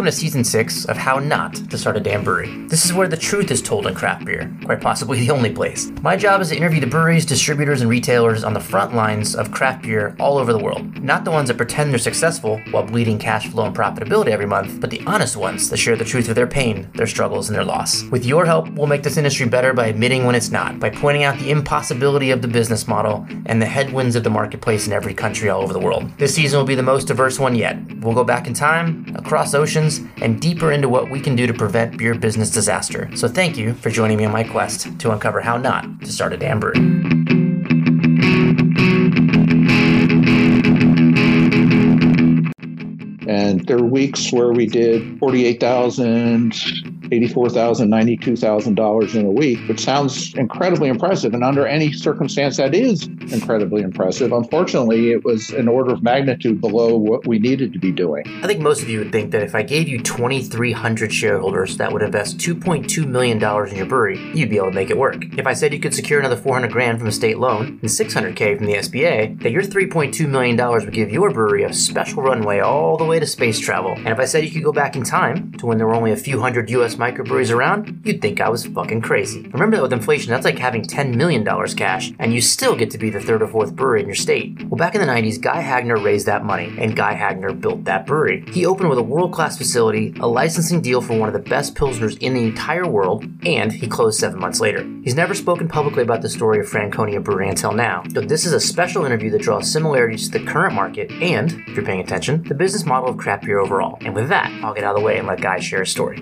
Welcome to season six of How Not to Start a Damn Brewery. This is where the truth is told in craft beer, quite possibly the only place. My job is to interview the breweries, distributors, and retailers on the front lines of craft beer all over the world. Not the ones that pretend they're successful while bleeding cash flow and profitability every month, but the honest ones that share the truth of their pain, their struggles, and their loss. With your help, we'll make this industry better by admitting when it's not, by pointing out the impossibility of the business model and the headwinds of the marketplace in every country all over the world. This season will be the most diverse one yet. We'll go back in time, across oceans, and deeper into what we can do to prevent beer business disaster. So thank you for joining me on my quest to uncover how not to start a damn brewery. And there were weeks where we did 48,000, $84,000, $92,000 in a week, which sounds incredibly impressive. And under any circumstance, that is incredibly impressive. Unfortunately, it was an order of magnitude below what we needed to be doing. I think most of you would think that if I gave you 2,300 shareholders that would invest $2.2 million in your brewery, you'd be able to make it work. If I said you could secure another 400 grand from a state loan and 600K from the SBA, that your $3.2 million would give your brewery a special runway all the way to space travel. And if I said you could go back in time to when there were only a few hundred US microbreweries around, you'd think I was fucking crazy. Remember that with inflation, that's like having $10 million cash, and you still get to be the third or fourth brewery in your state. Well, back in the 90s, Guy Hagner raised that money, and Guy Hagner built that brewery. He opened with a world class facility, a licensing deal for one of the best Pilsners in the entire world, and he closed seven months later. He's never spoken publicly about the story of Franconia Brewery until now, but this is a special interview that draws similarities to the current market and, if you're paying attention, the business model of craft beer overall. And with that, I'll get out of the way and let Guy share his story.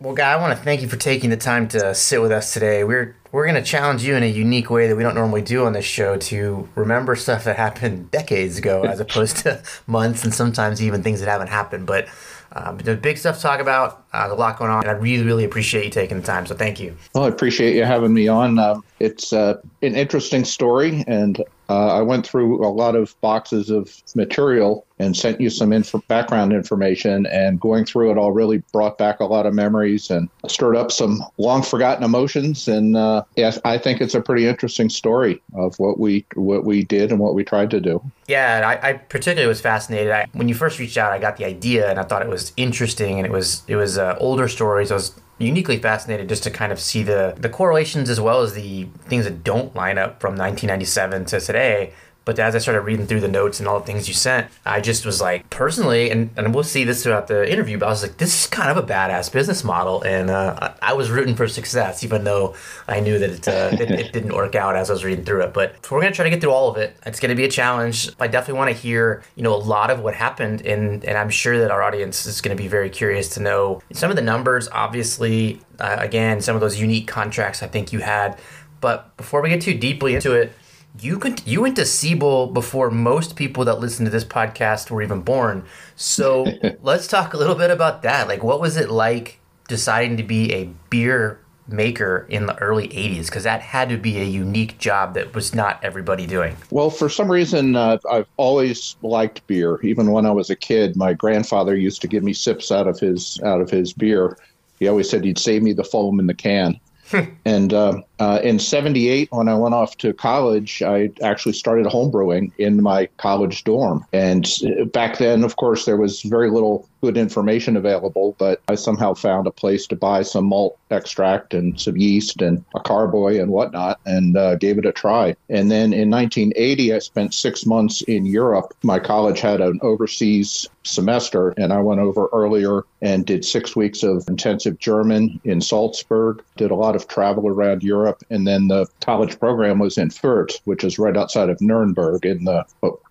Well, Guy, I want to thank you for taking the time to sit with us today. We're we're going to challenge you in a unique way that we don't normally do on this show to remember stuff that happened decades ago, as opposed to months and sometimes even things that haven't happened. But um, there's big stuff to talk about. Uh, there's a lot going on, and I really, really appreciate you taking the time. So thank you. Well, I appreciate you having me on. Uh, it's uh, an interesting story, and uh, I went through a lot of boxes of material and sent you some inf- background information. And going through it all really brought back a lot of memories and stirred up some long forgotten emotions. And uh, yes, I think it's a pretty interesting story of what we what we did and what we tried to do. Yeah, I, I particularly was fascinated. I, when you first reached out, I got the idea, and I thought it was interesting, and it was it was uh, older stories. I was uniquely fascinated just to kind of see the the correlations as well as the things that don't line up from 1997 to today. But as I started reading through the notes and all the things you sent, I just was like, personally, and, and we'll see this throughout the interview, but I was like, this is kind of a badass business model. And uh, I, was rooting for success, even though I knew that it, uh, it, it, didn't work out as I was reading through it. But we're going to try to get through all of it. It's going to be a challenge. I definitely want to hear, you know, a lot of what happened. And, and I'm sure that our audience is going to be very curious to know some of the numbers, obviously, uh, again, some of those unique contracts I think you had. But before we get too deeply into it, you could you went to Siebel before most people that listen to this podcast were even born. So let's talk a little bit about that. Like, what was it like deciding to be a beer maker in the early 80s because that had to be a unique job that was not everybody doing. Well for some reason uh, i've always liked beer. Even when i was a kid my grandfather used to give me sips out of his out of his beer. He always said he'd save me the foam in the can. And uh, uh, in 78, when I went off to college, I actually started homebrewing in my college dorm. And back then, of course, there was very little good information available, but I somehow found a place to buy some malt extract and some yeast and a carboy and whatnot and uh, gave it a try. And then in 1980, I spent six months in Europe. My college had an overseas semester, and I went over earlier and did six weeks of intensive German in Salzburg, did a lot of travel around Europe Europe. And then the college program was in Fürth, which is right outside of Nuremberg in the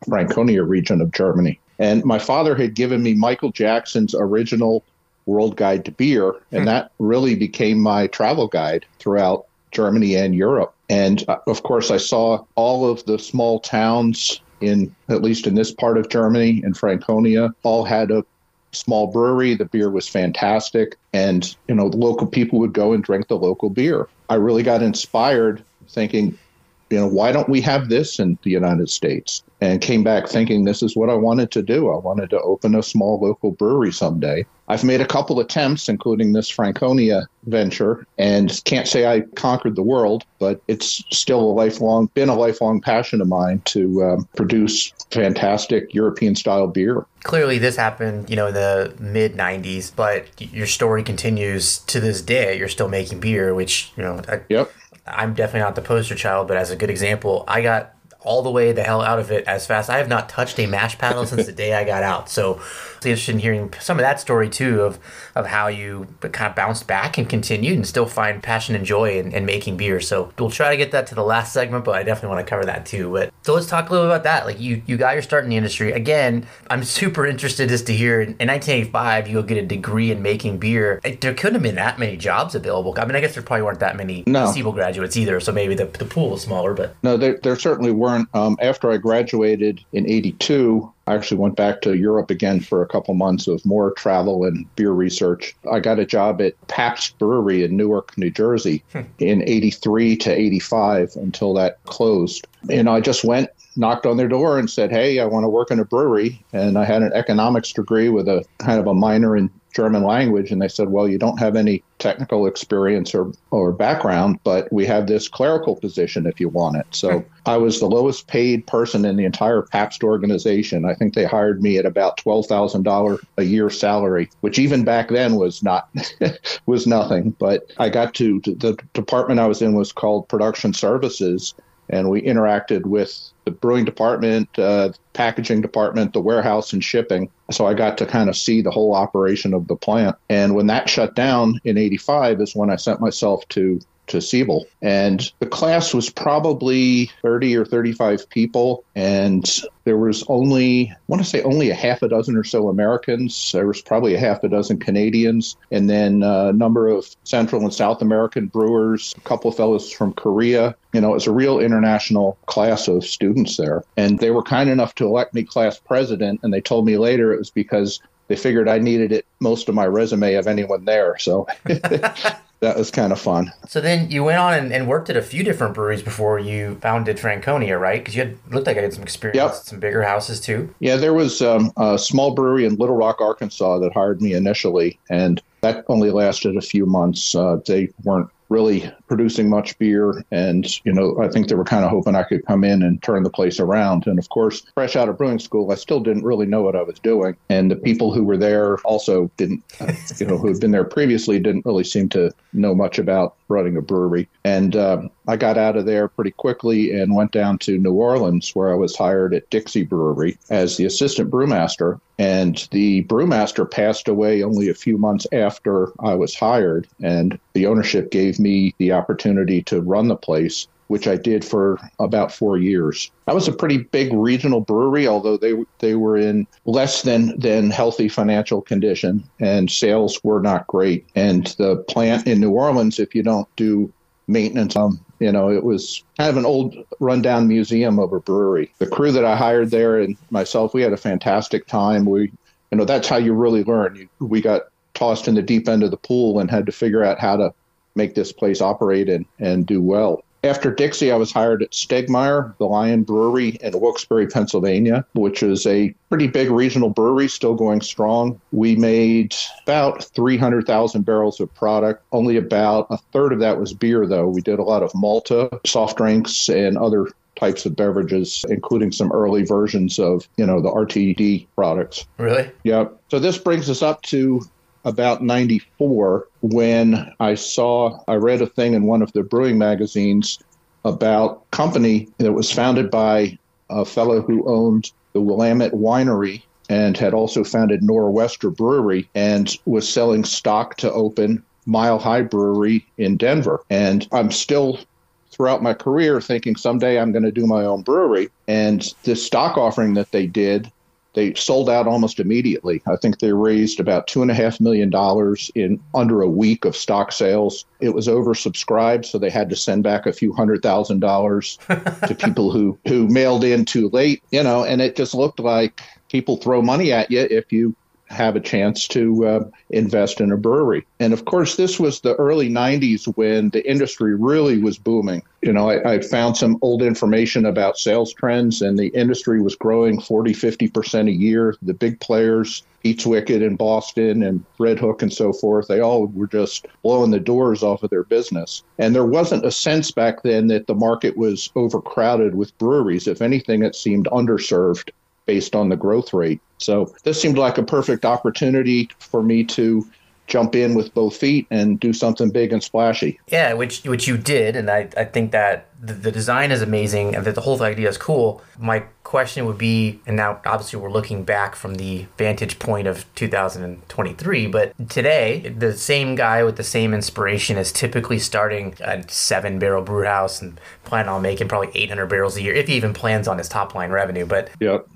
Franconia region of Germany. And my father had given me Michael Jackson's original World Guide to Beer, and hmm. that really became my travel guide throughout Germany and Europe. And uh, of course, I saw all of the small towns in, at least in this part of Germany, in Franconia, all had a small brewery. The beer was fantastic. And, you know, local people would go and drink the local beer. I really got inspired thinking, you know, why don't we have this in the United States? And came back thinking this is what I wanted to do. I wanted to open a small local brewery someday. I've made a couple attempts, including this Franconia venture, and can't say I conquered the world, but it's still a lifelong, been a lifelong passion of mine to um, produce fantastic European style beer. Clearly, this happened, you know, in the mid '90s, but your story continues to this day. You're still making beer, which you know, I, yep. I'm definitely not the poster child, but as a good example, I got all the way the hell out of it as fast. I have not touched a mash paddle since the day I got out. So interested in hearing some of that story too of of how you kind of bounced back and continued and still find passion and joy in, in making beer. So we'll try to get that to the last segment, but I definitely want to cover that too. But so let's talk a little bit about that. Like you you got your start in the industry. Again, I'm super interested just to hear in 1985 you go get a degree in making beer. There couldn't have been that many jobs available. I mean, I guess there probably weren't that many no. Siebel graduates either, so maybe the, the pool was smaller. But no, there, there certainly weren't. Um, after I graduated in '82, I actually went back to Europe again for a couple months of more travel and beer research. I got a job at Pabst Brewery in Newark, New Jersey hmm. in 83 to 85 until that closed. And I just went, knocked on their door and said, Hey, I want to work in a brewery. And I had an economics degree with a kind of a minor in German language, and they said, "Well, you don't have any technical experience or or background, but we have this clerical position if you want it." So I was the lowest paid person in the entire Pabst organization. I think they hired me at about twelve thousand dollar a year salary, which even back then was not was nothing. But I got to the department I was in was called production services, and we interacted with the brewing department, uh, packaging department, the warehouse, and shipping. So I got to kind of see the whole operation of the plant. And when that shut down in '85 is when I sent myself to to Siebel. And the class was probably 30 or 35 people. And there was only, I want to say, only a half a dozen or so Americans. There was probably a half a dozen Canadians, and then a number of Central and South American brewers, a couple of fellows from Korea. You know, it was a real international class of students there. And they were kind enough to elect me class president. And they told me later it was because they figured I needed it most of my resume of anyone there. So that was kind of fun. So then you went on and, and, worked at a few different breweries before you founded Franconia, right? Because you had looked like I had some experience, yep. some bigger houses too. Yeah, there was um, a small brewery in Little Rock, Arkansas, that hired me initially, and that only lasted a few months. Uh, they weren't really producing much beer. And, you know, I think they were kind of hoping I could come in and turn the place around. And of course, fresh out of brewing school, I still didn't really know what I was doing. And the people who were there also didn't, you know, who had been there previously didn't really seem to know much about running a brewery. And um, I got out of there pretty quickly and went down to New Orleans, where I was hired at Dixie Brewery as the assistant brewmaster. And the brewmaster passed away only a few months after I was hired, and the ownership gave me the opportunity to run the place which I did for about four years. That was a pretty big regional brewery, although they they were in less than than healthy financial condition, and sales were not great. And the plant in New Orleans, if you don't do maintenance, um, you know, it was kind of an old rundown museum of a brewery. The crew that I hired there and myself, we had a fantastic time. We, you know, that's how you really learn. You, we got tossed in the deep end of the pool and had to figure out how to make this place operate and, and do well. After Dixie, I was hired at Stegmaier, the Lion Brewery in Wilkes-Barre, Pennsylvania, which is a pretty big regional brewery, still going strong. We made about 300,000 barrels of product. Only about a third of that was beer, though. We did a lot of Malta, soft drinks, and other types of beverages, including some early versions of, you know, the RTD products. Really? Yep. So this brings us up to about 94 when I saw, I read a thing in one of the brewing magazines about company that was founded by a fellow who owned the Willamette Winery and had also founded Nor'Wester Brewery and was selling stock to open Mile High Brewery in Denver. And I'm still throughout my career thinking someday I'm going to do my own brewery. And this stock offering that they did they sold out almost immediately. I think they raised about two and a half million dollars in under a week of stock sales. It was oversubscribed, so they had to send back a few hundred thousand dollars to people who who mailed in too late. You know, and it just looked like people throw money at you if you have a chance to uh, invest in a brewery. And of course, this was the early 90s when the industry really was booming. You know, I, I, found some old information about sales trends, and the industry was growing 40, 50% a year. The big players, Pete's Wicked in Boston and Redhook and so forth, they all were just blowing the doors off of their business. And there wasn't a sense back then that the market was overcrowded with breweries. If anything, it seemed underserved based on the growth rate. So this seemed like a perfect opportunity for me to jump in with both feet and do something big and splashy. Yeah, which which you did, and I, I think that the, the design is amazing and that the whole idea is cool. My question would be, and now obviously we're looking back from the vantage point of 2023, but today the same guy with the same inspiration is typically starting a seven barrel brew house and planning on making probably 800 barrels a year if he even plans on his top line revenue. But yep.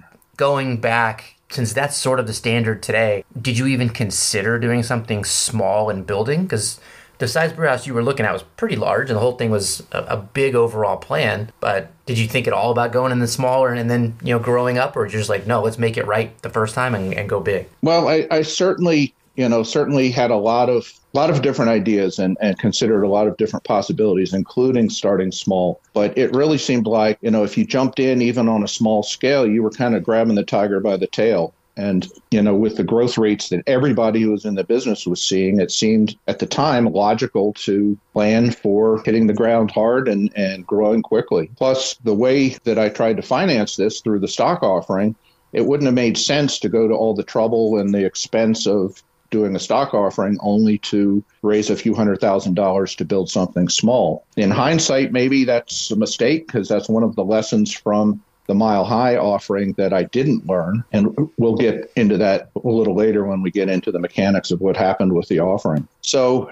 Going back since that's sort of the standard today, did you even consider doing something small and building? Because the size brew house you were looking at was pretty large, and the whole thing was a, a, big overall plan. But did you think at all about going in the smaller and then you know growing up, or just like no, let's make it right the first time and, and go big? Well, I, I certainly you know certainly had a lot of lot of different ideas and, and considered a lot of different possibilities, including starting small. But it really seemed like, you know, if you jumped in even on a small scale, you were kind of grabbing the tiger by the tail. And, you know, with the growth rates that everybody who was in the business was seeing, it seemed at the time logical to plan for hitting the ground hard and, and growing quickly. Plus, the way that I tried to finance this through the stock offering, it wouldn't have made sense to go to all the trouble and the expense of doing a stock offering only to raise a few hundred thousand dollars to build something small. In hindsight, maybe that's a mistake because that's one of the lessons from the mile high offering that I didn't learn. And we'll get into that a little later when we get into the mechanics of what happened with the offering. So,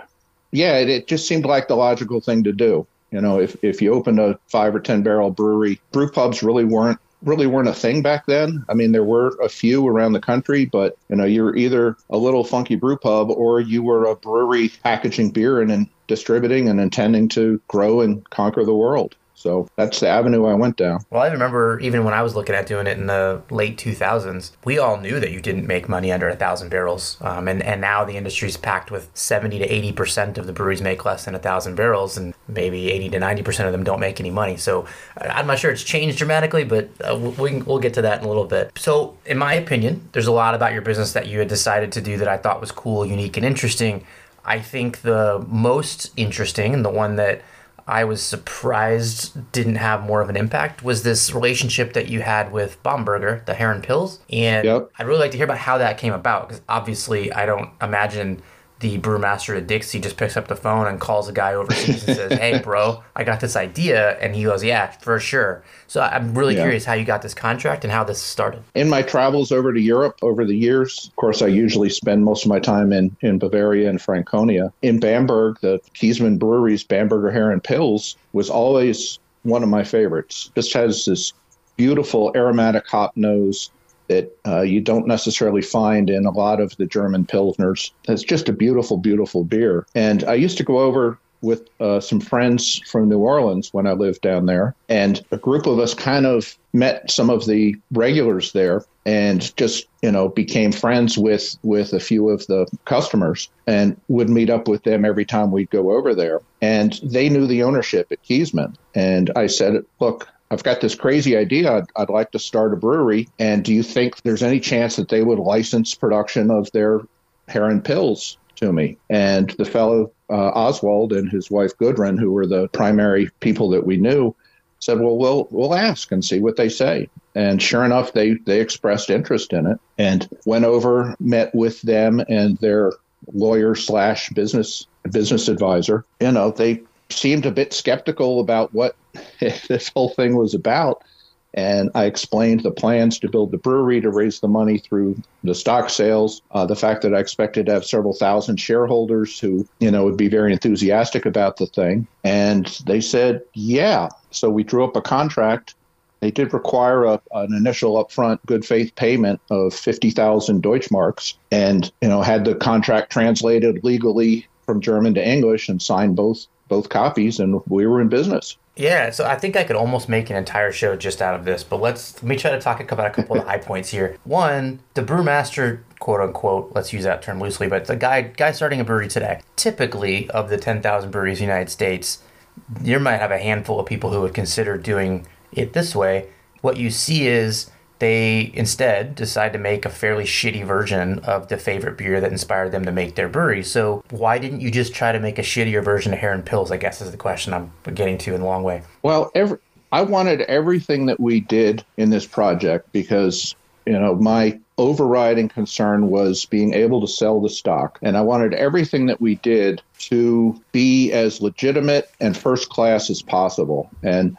yeah, it, it just seemed like the logical thing to do. You know, if, if you opened a five or 10 barrel brewery, brew pubs really weren't really weren't a thing back then. I mean, there were a few around the country, but you know, you're either a little funky brew pub or you were a brewery packaging beer and, and distributing and intending to grow and conquer the world. So that's the avenue I went down. Well, I remember even when I was looking at doing it in the late 2000s, we all knew that you didn't make money under a thousand barrels. Um, and, and now the industry's packed with 70 to 80% of the breweries make less than a thousand barrels, and maybe 80 to 90% of them don't make any money. So I'm not sure it's changed dramatically, but uh, we, we'll get to that in a little bit. So, in my opinion, there's a lot about your business that you had decided to do that I thought was cool, unique, and interesting. I think the most interesting and the one that I was surprised didn't have more of an impact was this relationship that you had with Bamberger, the Herren Pils. And yep. I'd really like to hear about how that came about because obviously I don't imagine the brewmaster at Dixie just picks up the phone and calls a guy overseas and says, "Hey, bro, I got this idea," and he goes, "Yeah, for sure." So I'm really yeah. curious how you got this contract and how this started. In my travels over to Europe over the years, of course, I usually spend most of my time in in Bavaria and Franconia. In Bamberg, the Keesmann Brewery's Bamberger Herren Pils was always one of my favorites. Just has this beautiful aromatic hop nose that uh, you don't necessarily find in a lot of the German Pilsners. It's just a beautiful, beautiful beer. And I used to go over with uh, some friends from New Orleans when I lived down there, and a group of us kind of met some of the regulars there and just you know became friends with with a few of the customers and would meet up with them every time we'd go over there and they knew the ownership at Keesmann and I said look I've got this crazy idea. I'd, I'd, like to start a brewery. And do you think there's any chance that they would license production of their Herren Pils to me? And the fellow, uh, Oswald, and his wife, Gudrun, who were the primary people that we knew, said, well, we'll, we'll ask and see what they say. And sure enough, they, they expressed interest in it and went over, met with them and their lawyer slash business business advisor. You know, they seemed a bit skeptical about what this whole thing was about. And I explained the plans to build the brewery to raise the money through the stock sales, uh, the fact that I expected to have several thousand shareholders who, you know, would be very enthusiastic about the thing. And they said, yeah. So we drew up a contract. They did require a, an initial upfront good faith payment of 50,000 Deutschmarks and, you know, had the contract translated legally from German to English and signed both both copies, and we were in business. Yeah, so I think I could almost make an entire show just out of this, but let's let me try to talk about a couple of the high points here. One, the brewmaster, quote unquote, let's use that term loosely, but the guy guy starting a brewery today, typically of the ten thousand breweries in the United States, you might have a handful of people who would consider doing it this way. What you see is they instead decide to make a fairly shitty version of the favorite beer that inspired them to make their brewery. So why didn't you just try to make a shittier version of Herren Pils? I guess is the question I'm getting to in the long way. Well, every, I wanted everything that we did in this project because you know my overriding concern was being able to sell the stock and i wanted everything that we did to be as legitimate and first class as possible and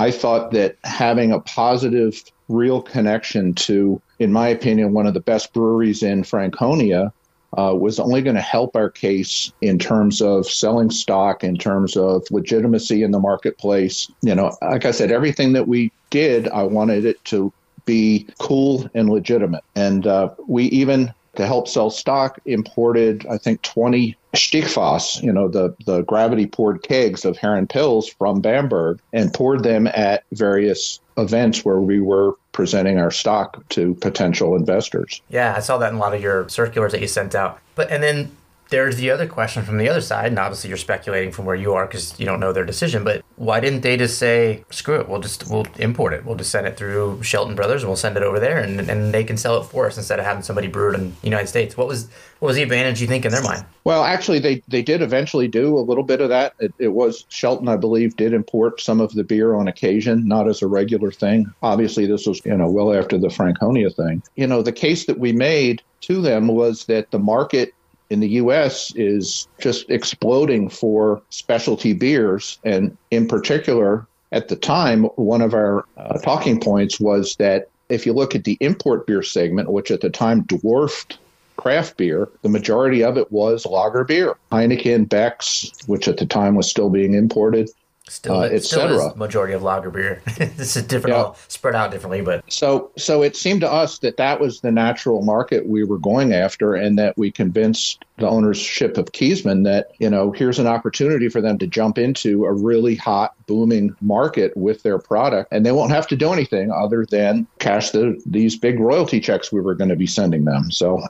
i thought that having a positive real connection to, in my opinion, one of the best breweries in Franconia uh, was only going to help our case in terms of selling stock, in terms of legitimacy in the marketplace. You know, like I said, everything that we did, I wanted it to be cool and legitimate. And uh, we even to help sell stock, imported, I think, 20 Stichfass, you know, the, the gravity poured kegs of Herren Pils from Bamberg and poured them at various events where we were presenting our stock to potential investors. Yeah, I saw that in a lot of your circulars that you sent out. But and then there's the other question from the other side, and obviously you're speculating from where you are because you don't know their decision. But why didn't they just say, "Screw it, we'll just we'll import it. We'll just send it through Shelton Brothers, and we'll send it over there, and, and they can sell it for us instead of having somebody brew it in the United States." What was what was the advantage you think in their mind? Well, actually, they they did eventually do a little bit of that. It, it was Shelton, I believe, did import some of the beer on occasion, not as a regular thing. Obviously, this was you know well after the Franconia thing. You know, the case that we made to them was that the market in the US is just exploding for specialty beers. And in particular, at the time, one of our uh, talking points was that if you look at the import beer segment, which at the time dwarfed craft beer, the majority of it was lager beer. Heineken, Beck's, which at the time was still being imported, Still, uh, etc. Majority of lager beer. this is different, yeah. spread out differently, but so so it seemed to us that that was the natural market we were going after, and that we convinced the ownership of Keesmann that you know here's an opportunity for them to jump into a really hot, booming market with their product, and they won't have to do anything other than cash the these big royalty checks we were going to be sending them. So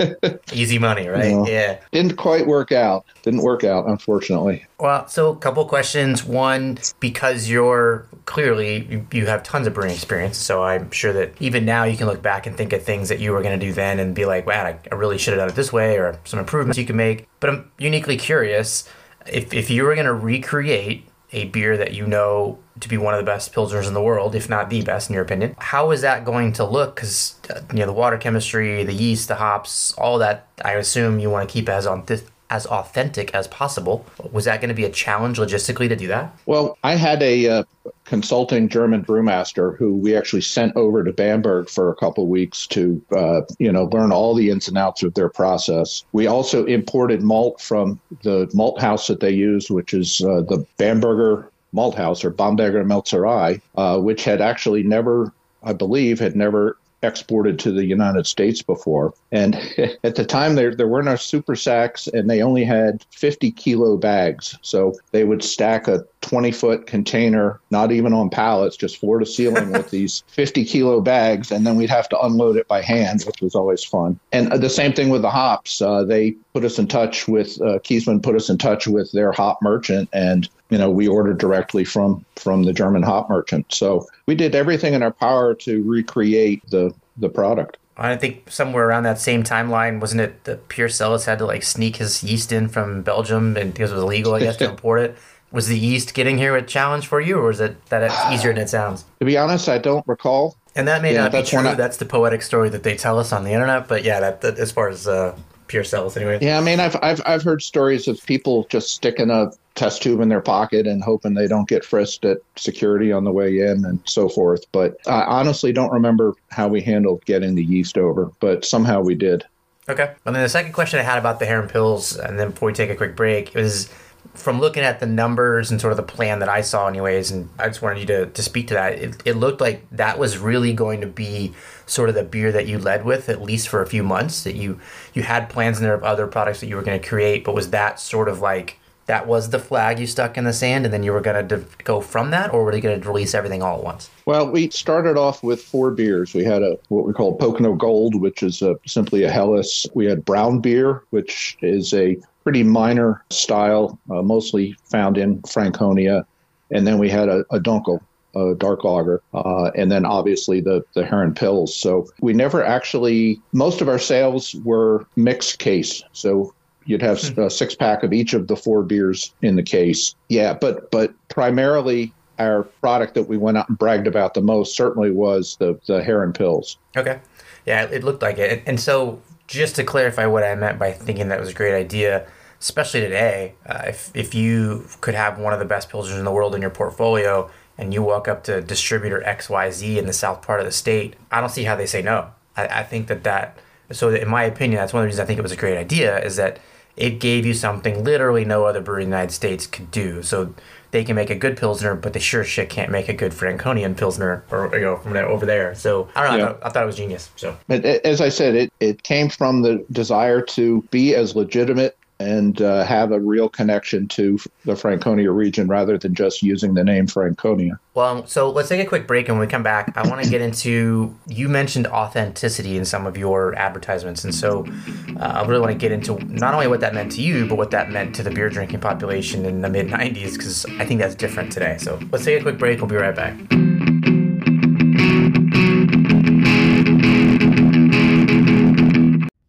easy money, right? You know, yeah, didn't quite work out. Didn't work out, unfortunately. Well, so a couple questions. One, because you're clearly you have tons of brewing experience, so I'm sure that even now you can look back and think of things that you were going to do then and be like, "Wow, I really should have done it this way," or some improvements you can make. But I'm uniquely curious if if you were going to recreate a beer that you know to be one of the best pilsners in the world, if not the best in your opinion. How is that going to look? Because uh, you know the water chemistry, the yeast, the hops, all that. I assume you want to keep as on th- as authentic as possible. Was that going to be a challenge logistically to do that? Well, I had a uh, consulting German brewmaster who we actually sent over to Bamberg for a couple weeks to, uh, you know, learn all the ins and outs of their process. We also imported malt from the malt house that they use, which is uh, the Bamberger Malt House or Bamberger Malzerei, uh, which had actually never I believe, had never exported to the United States before. And at the time, there, there were no super sacks and they only had 50 kilo bags. So they would stack a 20 foot container, not even on pallets, just floor to ceiling with these 50 kilo bags. And then we'd have to unload it by hand, which was always fun. And the same thing with the hops. Uh, they put us in touch with, uh, Keesmann put us in touch with their hop merchant and you know we ordered directly from from the German hop merchant. So we did everything in our power to recreate the the product. I think somewhere around that same timeline, wasn't it that Pierre Celis had to like sneak his yeast in from Belgium and because it was illegal, I guess, to import it? Was the yeast getting here a challenge for you, or is it that it's easier than it sounds? To be honest, I don't recall. And that may yeah, not be true. I... That's the poetic story that they tell us on the internet. But yeah, that, that as far as uh, Pierre Celis, anyway. Yeah, I mean, I've I've I've heard stories of people just sticking a test tube in their pocket and hoping they don't get frisked at security on the way in and so forth. But I honestly don't remember how we handled getting the yeast over, but somehow we did. Okay. And then the second question I had about the Herren Pils, and then before we take a quick break, is from looking at the numbers and sort of the plan that I saw, anyways, and I just wanted you to, to speak to that. It, it looked like that was really going to be sort of the beer that you led with, at least for a few months. That you you had plans in there of other products that you were going to create, but was that sort of like that was the flag you stuck in the sand, and then you were going to go from that, or were you going to release everything all at once? Well, we started off with four beers. We had a what we call Pocono Gold, which is a, simply a Helles. We had brown beer, which is a pretty minor style, uh, mostly found in Franconia, and then we had a, a Dunkel, a dark lager, uh, and then obviously the the Herren Pils. So we never actually. Most of our sales were mixed case. So You'd have hmm. a six pack of each of the four beers in the case. Yeah, but but primarily our product that we went out and bragged about the most certainly was the the Herren Pils. Okay, yeah, it looked like it. And so, just to clarify what I meant by thinking that was a great idea, especially today, uh, if if you could have one of the best pilsners in the world in your portfolio, and you walk up to distributor X Y Z in the south part of the state, I don't see how they say no. I, I think that that. So, in my opinion, that's one of the reasons I think it was a great idea. Is that it gave you something literally no other brewery in the United States could do. So they can make a good pilsner, but they sure shit can't make a good Franconian pilsner or you know from there over there. So I don't know. Yeah. I, thought, I, thought, it was genius. So, but as I said, it it came from the desire to be as legitimate and uh, have a real connection to the Franconia region rather than just using the name Franconia. Well, so let's take a quick break, and when we come back, I want to get into you mentioned authenticity in some of your advertisements, and so uh, I really want to get into not only what that meant to you, but what that meant to the beer drinking population in the mid '90s, because I think that's different today. So let's take a quick break. We'll be right back.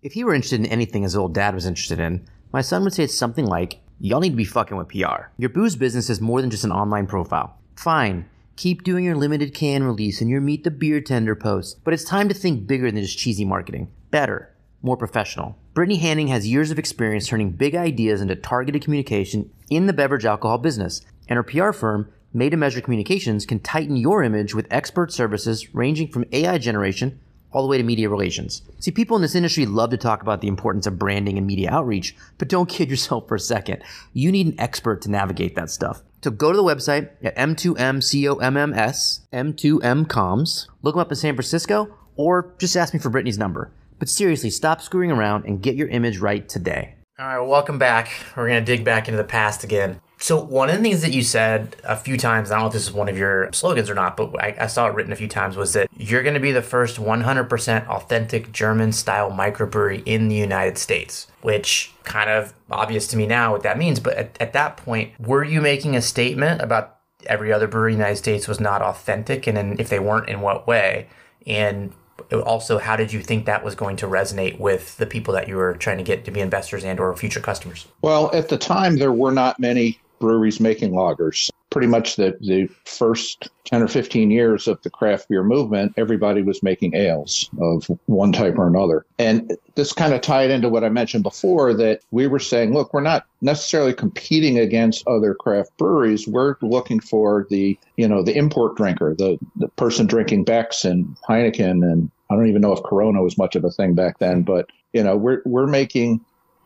If he were interested in anything his old dad was interested in my son would say something like, Y'all need to be fucking with PR. Your booze business is more than just an online profile. Fine, keep doing your limited can release and your meet the beer tender posts, but it's time to think bigger than just cheesy marketing. Better, more professional. Brittany Hanning has years of experience turning big ideas into targeted communication in the beverage alcohol business, and her PR firm, Made to Measure Communications, can tighten your image with expert services ranging from AI generation all the way to media relations. See, people in this industry love to talk about the importance of branding and media outreach, but don't kid yourself for a second. You need an expert to navigate that stuff. So go to the website at M2MCOMMS, M2MComs, look them up in San Francisco, or just ask me for Brittany's number. But seriously, stop screwing around and get your image right today. All right, welcome back. We're going to dig back into the past again. So one of the things that you said a few times, I don't know if this is one of your slogans or not, but I, I saw it written a few times, was that you're going to be the first 100% authentic German style microbrewery in the United States, which kind of obvious to me now what that means. But at, at that point, were you making a statement about every other brewery in the United States was not authentic, and in, if they weren't, in what way? And also how did you think that was going to resonate with the people that you were trying to get to be investors and or future customers well at the time there were not many breweries making lagers. Pretty much the, the first 10 or 15 years of the craft beer movement, everybody was making ales of one type or another. And this kind of tied into what I mentioned before that we were saying, look, we're not necessarily competing against other craft breweries. We're looking for the, you know, the import drinker, the, the person drinking Beck's and Heineken. And I don't even know if Corona was much of a thing back then, but, you know, we're, we're making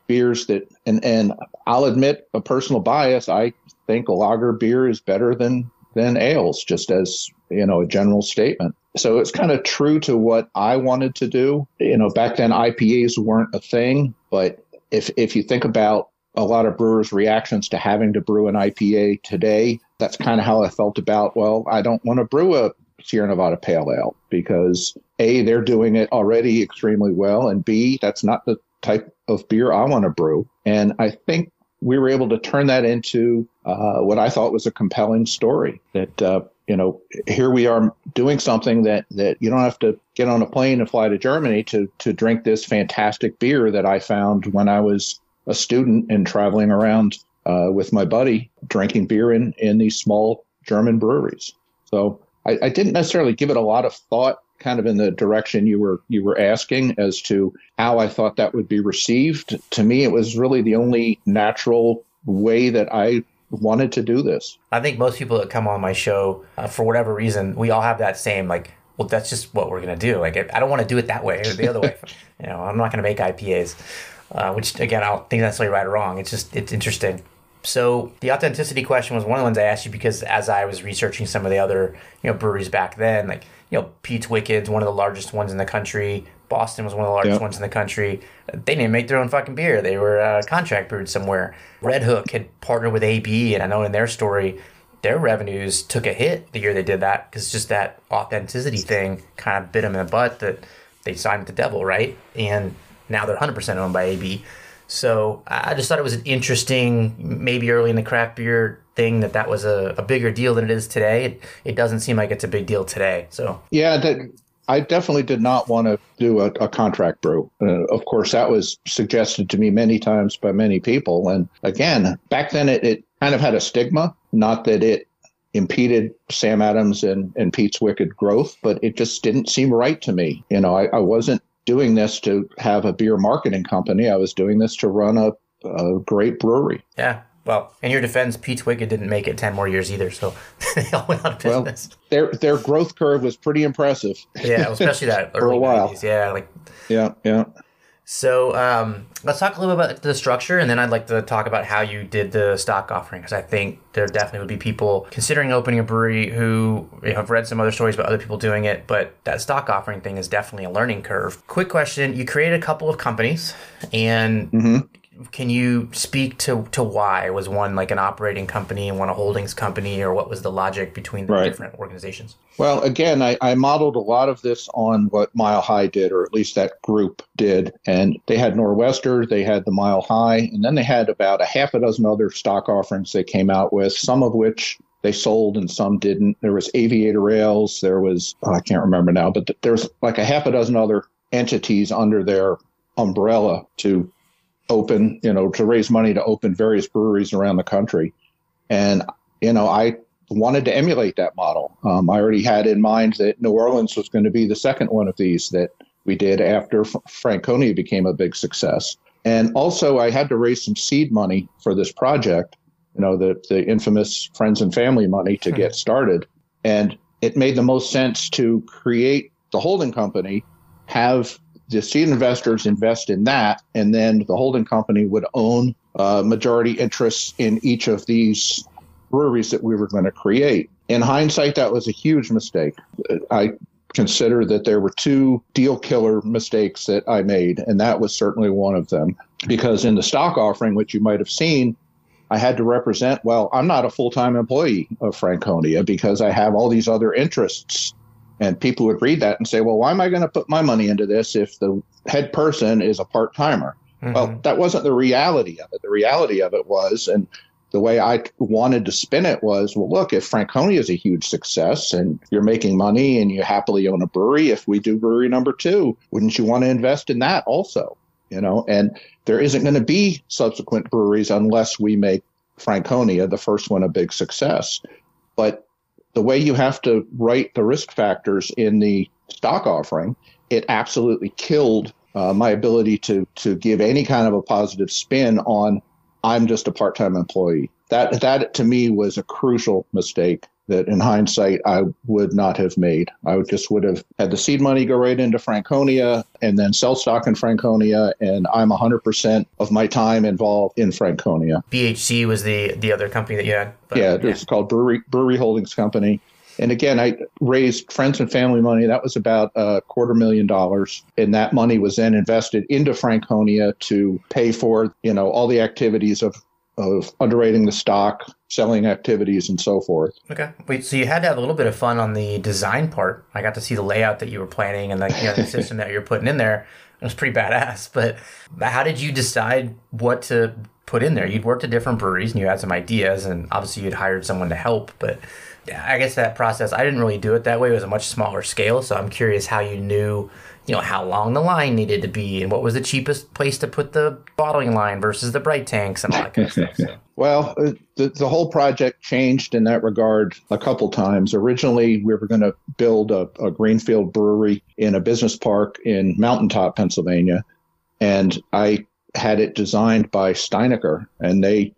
beers that and and I'll admit a personal bias. I think a lager beer is better than than ales, just as you know a general statement. So it's kind of true to what I wanted to do. You know, back then IPAs weren't a thing, but if if you think about a lot of brewers' reactions to having to brew an IPA today, that's kind of how I felt about. Well, I don't want to brew a Sierra Nevada Pale Ale because a they're doing it already extremely well, and b that's not the type of beer I want to brew. And I think we were able to turn that into uh, what I thought was a compelling story. That uh, you know, here we are doing something that that you don't have to get on a plane and fly to Germany to to drink this fantastic beer that I found when I was a student and traveling around uh, with my buddy, drinking beer in in these small German breweries. So I, I didn't necessarily give it a lot of thought kind of in the direction you were you were asking as to how I thought that would be received. To me, it was really the only natural way that I wanted to do this. I think most people that come on my show, uh, for whatever reason, we all have that same like, well, that's just what we're gonna do. Like, I don't want to do it that way or the other way. You know, I'm not gonna make IPAs, uh, which again, I don't think that's necessarily right or wrong. It's just it's interesting. So the authenticity question was one of the ones I asked you because as I was researching some of the other you know breweries back then, like you know, Pete's Wicked's one of the largest ones in the country. Boston was one of the largest yep. ones in the country. They didn't make their own fucking beer. They were uh, contract brewed somewhere. Redhook had partnered with AB, and I know in their story, their revenues took a hit the year they did that because just that authenticity thing kind of bit them in the butt that they signed with the devil, right? And now they're 100% owned by AB. So I just thought it was an interesting, maybe early in the craft beer thing that that was a, a bigger deal than it is today. It, it doesn't seem like it's a big deal today. So yeah, that, I definitely did not want to do a, a contract brew. Uh, of course, that was suggested to me many times by many people. And again, back then it, it kind of had a stigma. Not that it impeded Sam Adams and, and Pete's Wicked growth, but it just didn't seem right to me. You know, I, I wasn't doing this to have a beer marketing company. I was doing this to run a, a great brewery. Yeah. Well, in your defense, Pete's Wicked didn't make it 10 more years either, so they all went out of business. Well, their, their growth curve was pretty impressive. Yeah, especially that For a while. 90s. Yeah, like. Yeah, yeah. So um, let's talk a little bit about the structure, and then I'd like to talk about how you did the stock offering, because I think there definitely would be people considering opening a brewery who you know, have read some other stories about other people doing it, but that stock offering thing is definitely a learning curve. Quick question: You created a couple of companies, and mm-hmm can you speak to, to why? Was one like an operating company and one a holdings company or what was the logic between the right. different organizations? Well again I, I modeled a lot of this on what mile high did or at least that group did and they had norwester they had the mile high and then they had about a half a dozen other stock offerings they came out with some of which they sold and some didn't. There was Aviator Ales there was oh, i can't remember now but there's like a half a dozen other entities under their umbrella to open, you know, to raise money to open various breweries around the country. And, you know, I wanted to emulate that model. Um, I already had in mind that New Orleans was going to be the second one of these that we did after Franconia became a big success. And also, I had to raise some seed money for this project, you know, the, the infamous friends and family money to get started. And it made the most sense to create the holding company, have the seed investors invest in that, and then the holding company would own uh, majority interests in each of these breweries that we were going to create. In hindsight, that was a huge mistake. I consider that there were two deal killer mistakes that I made, and that was certainly one of them. Because in the stock offering, which you might have seen, I had to represent, well, I'm not a full time employee of Franconia because I have all these other interests and people would read that and say, well, why am I going to put my money into this if the head person is a part timer? Mm-hmm. Well, that wasn't the reality of it. The reality of it was, and the way I wanted to spin it was, well, look, if Franconia is a huge success and you're making money and you happily own a brewery, if we do brewery number two, wouldn't you want to invest in that also? You know, and there isn't going to be subsequent breweries unless we make Franconia, the first one, a big success. But the way you have to write the risk factors in the stock offering, it absolutely killed uh, my ability to to give any kind of a positive spin on I'm just a part-time employee. That that to me was a crucial mistake that in hindsight I would not have made. I just would have had the seed money go right into Franconia and then sell stock in Franconia, and I'm 100% of my time involved in Franconia. BHC was the the other company that you had. But, yeah, yeah, it's called Brewery Brewery Holdings Company. And again, I raised friends and family money. That was about a quarter million dollars. And that money was then invested into Franconia to pay for, you know, all the activities of of underwriting the stock, selling activities, and so forth. Okay. Wait, so you had to have a little bit of fun on the design part. I got to see the layout that you were planning and the, you know, the system that you're putting in there. It was pretty badass. But how did you decide what to put in there? You'd worked at different breweries and you had some ideas, and obviously you'd hired someone to help. But I guess that process, I didn't really do it that way. It was a much smaller scale. So I'm curious how you knew you know how long the line needed to be and what was the cheapest place to put the bottling line versus the bright tanks and all that kind of stuff. So. Well, uh, the, the whole project changed in that regard a couple times. Originally, we were going to build a, a greenfield brewery in a business park in Mountaintop, Pennsylvania, and I had it designed by Steinecker, and they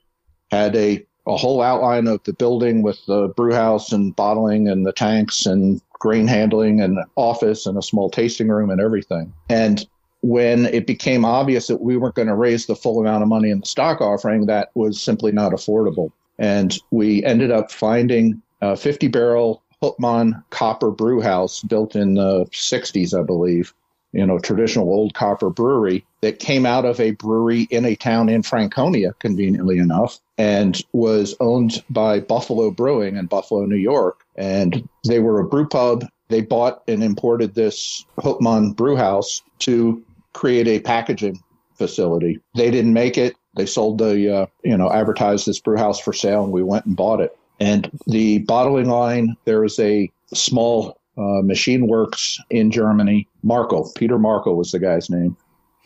had a a whole outline of the building with the brew house and bottling and the tanks and grain handling and office and a small tasting room and everything. And when it became obvious that we weren't going to raise the full amount of money in the stock offering, that was simply not affordable. And we ended up finding a 50 barrel Hopman copper brew house built in the 60s, I believe. you know, traditional old copper brewery that came out of a brewery in a town in Franconia, conveniently enough, and was owned by Buffalo Brewing in Buffalo, New York. And they were a brew pub. They bought and imported this Hopman brew house to create a packaging facility. They didn't make it. They sold the, uh, you know, advertised this brew house for sale, and we went and bought it. And the bottling line, there was a small uh, machine works in Germany. Marco, Peter Marco was the guy's name.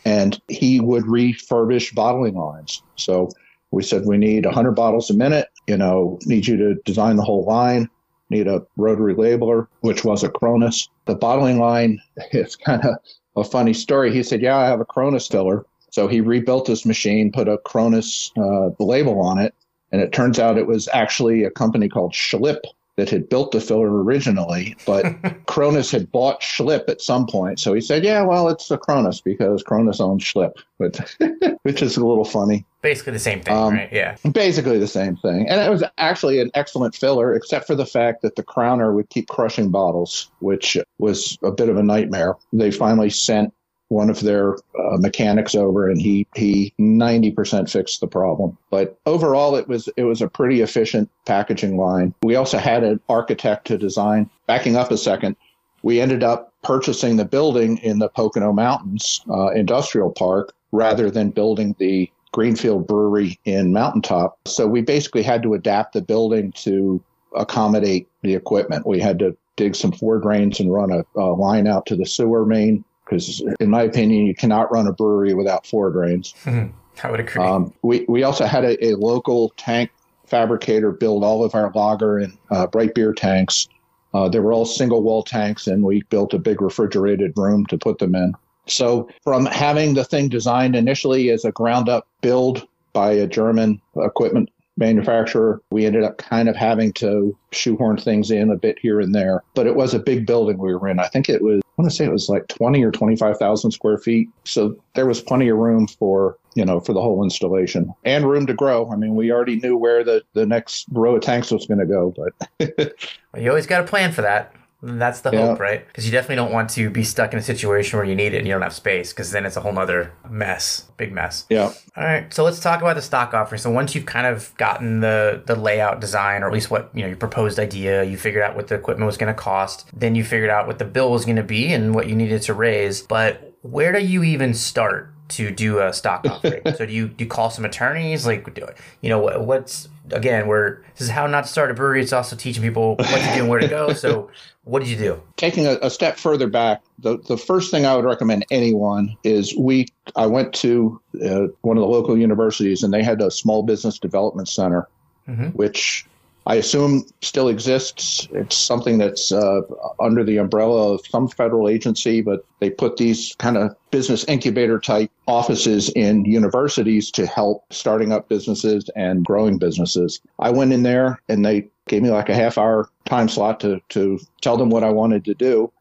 And he would refurbish bottling lines. So we said, we need 100 bottles a minute, you know, need you to design the whole line, need a rotary labeler, which was a Krones. The bottling line is kind of a funny story. He said, yeah, I have a Krones filler. So he rebuilt this machine, put a Krones uh, label on it, and it turns out it was actually a company called Schlip that had built the filler originally, but Krones had bought Schlip at some point. So he said, yeah, well, it's a Krones because Krones owns Schlip," but, which is a little funny. Basically the same thing, um, right? Yeah. Basically the same thing. And it was actually an excellent filler, except for the fact that the crowner would keep crushing bottles, which was a bit of a nightmare. They finally sent one of their uh, mechanics over and he he 90% fixed the problem but overall it was it was a pretty efficient packaging line we also had an architect to design backing up a second we ended up purchasing the building in the Pocono Mountains uh, industrial park rather than building the Greenfield Brewery in Mountaintop. So we basically had to adapt the building to accommodate the equipment. We had to dig some four drains and run a, a line out to the sewer main because, in my opinion, you cannot run a brewery without four drains. I would agree. Um, we, we also had a, a, local tank fabricator build all of our lager and uh, bright beer tanks. Uh, they were all single wall tanks, and we built a big refrigerated room to put them in. So, from having the thing designed initially as a ground up build by a German equipment manufacturer. We ended up kind of having to shoehorn things in a bit here and there, but it was a big building we were in. I think it was, I want to say it was like 20 or 25,000 square feet. So there was plenty of room for, you know, for the whole installation and room to grow. I mean, we already knew where the, the next row of tanks was going to go, but. well, you always got a plan for that. That's the hope, right? Because you definitely don't want to be stuck in a situation where you need it and you don't have space, because then it's a whole nother mess, big mess. Yeah. All right, so let's talk about the stock offering. So once you've kind of gotten the the layout design, or at least what you know your proposed idea, you figured out what the equipment was going to cost, then you figured out what the bill was going to be and what you needed to raise. But where do you even start? to do a stock offering. so do you do you call some attorneys? Like, do it? you know, what, what's again? Where this is how not to start a brewery. It's also teaching people what to do and where to go. So what did you do? Taking a, a, step further back, the, the first thing I would recommend anyone is we. I went to uh, one of the local universities and they had a small business development center, mm-hmm. which I assume still exists. It's something that's uh, under the umbrella of some federal agency, but they put these kind of business incubator type offices in universities to help starting up businesses and growing businesses. I went in there and they gave me like a half hour time slot to, to tell them what I wanted to do.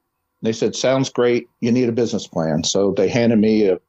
They said, sounds great. You need a business plan. So they handed me a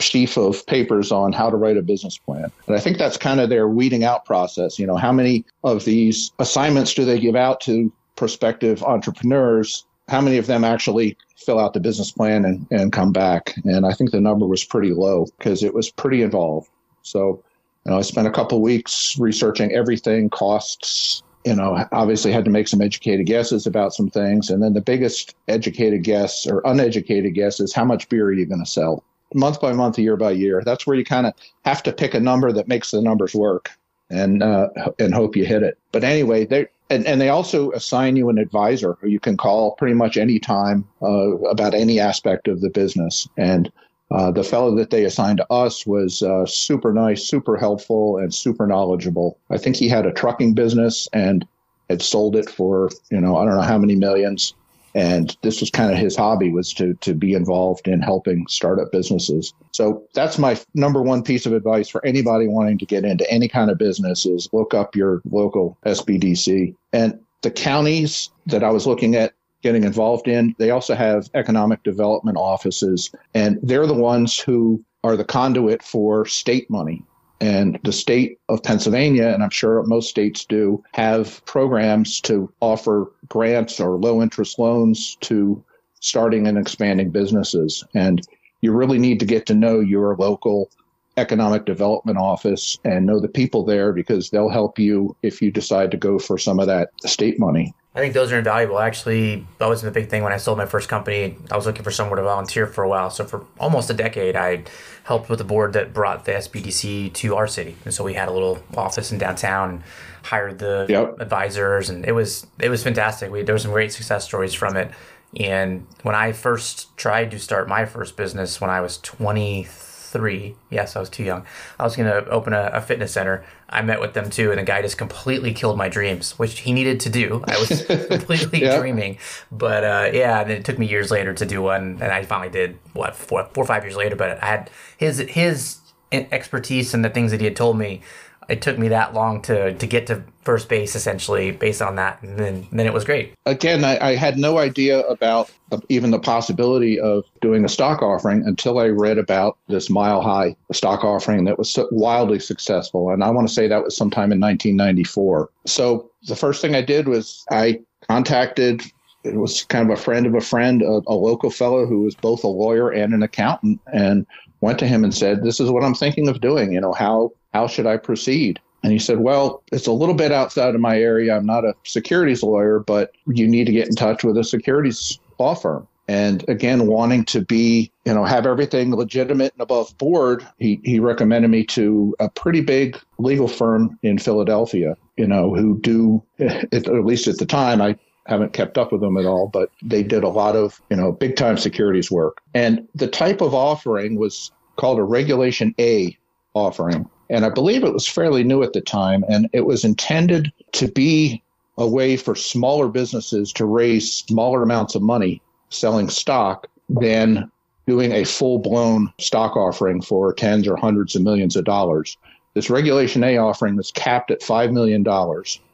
sheaf of papers on how to write a business plan. And I think that's kind of their weeding out process. You know, how many of these assignments do they give out to prospective entrepreneurs? How many of them actually fill out the business plan and, and come back? And I think the number was pretty low because it was pretty involved. So, you know, I spent a couple weeks researching everything, costs, you know, obviously had to make some educated guesses about some things. And then the biggest educated guess or uneducated guess is how much beer are you going to sell? Month by month, year by year. That's where you kind of have to pick a number that makes the numbers work and uh, and hope you hit it. But anyway, they and, and they also assign you an advisor who you can call pretty much any time uh, about any aspect of the business. And uh, the fellow that they assigned to us was uh, super nice, super helpful, and super knowledgeable. I think he had a trucking business and had sold it for you know I don't know how many millions and this was kind of his hobby was to to be involved in helping startup businesses. So that's my number one piece of advice for anybody wanting to get into any kind of business is look up your local sbdc and the counties that i was looking at getting involved in they also have economic development offices and they're the ones who are the conduit for state money and the state of Pennsylvania, and I'm sure most states do, have programs to offer grants or low interest loans to starting and expanding businesses. And you really need to get to know your local economic development office and know the people there because they'll help you if you decide to go for some of that state money. I think those are invaluable. Actually, that was the big thing when I sold my first company. I was looking for somewhere to volunteer for a while. So for almost a decade, I helped with the board that brought the SBDC to our city, and so we had a little office in downtown. Hired the yep. advisors, and it was it was fantastic. We there were some great success stories from it. And when I first tried to start my first business when I was 23 three. Yes, I was too young. I was going to open a, a, fitness center. I met with them too, and the guy just completely killed my dreams, which he needed to do. I was completely yeah. dreaming, but uh, yeah, and it took me years later to do one, and I finally did what four, four or five years later. But I had his his expertise and the things that he had told me it took me that long to to get to first base essentially based on that and then then it was great. Again I, I, had no idea about even the possibility of doing a stock offering until i read about this mile high stock offering that was so wildly successful and i want to say that was sometime in 1994 so the first thing i did was i contacted it was kind of a friend of a friend a, a local fellow who was both a lawyer and an accountant and went to him and said this is what i'm thinking of doing you know how how should I proceed? And he said, Well, it's a little bit outside of my area. I'm not a securities lawyer, but you need to get in touch with a securities law firm. And again, wanting to be, you know, have everything legitimate and above board, he, he recommended me to a pretty big legal firm in Philadelphia, you know, who do, at least at the time, I haven't kept up with them at all, but they did a lot of, you know, big time securities work. And the type of offering was called a Regulation A offering. And I believe it was fairly new at the time. And it was intended to be a way for smaller businesses to raise smaller amounts of money selling stock than doing a full blown stock offering for tens or hundreds of millions of dollars. This Regulation A offering was capped at $5 million,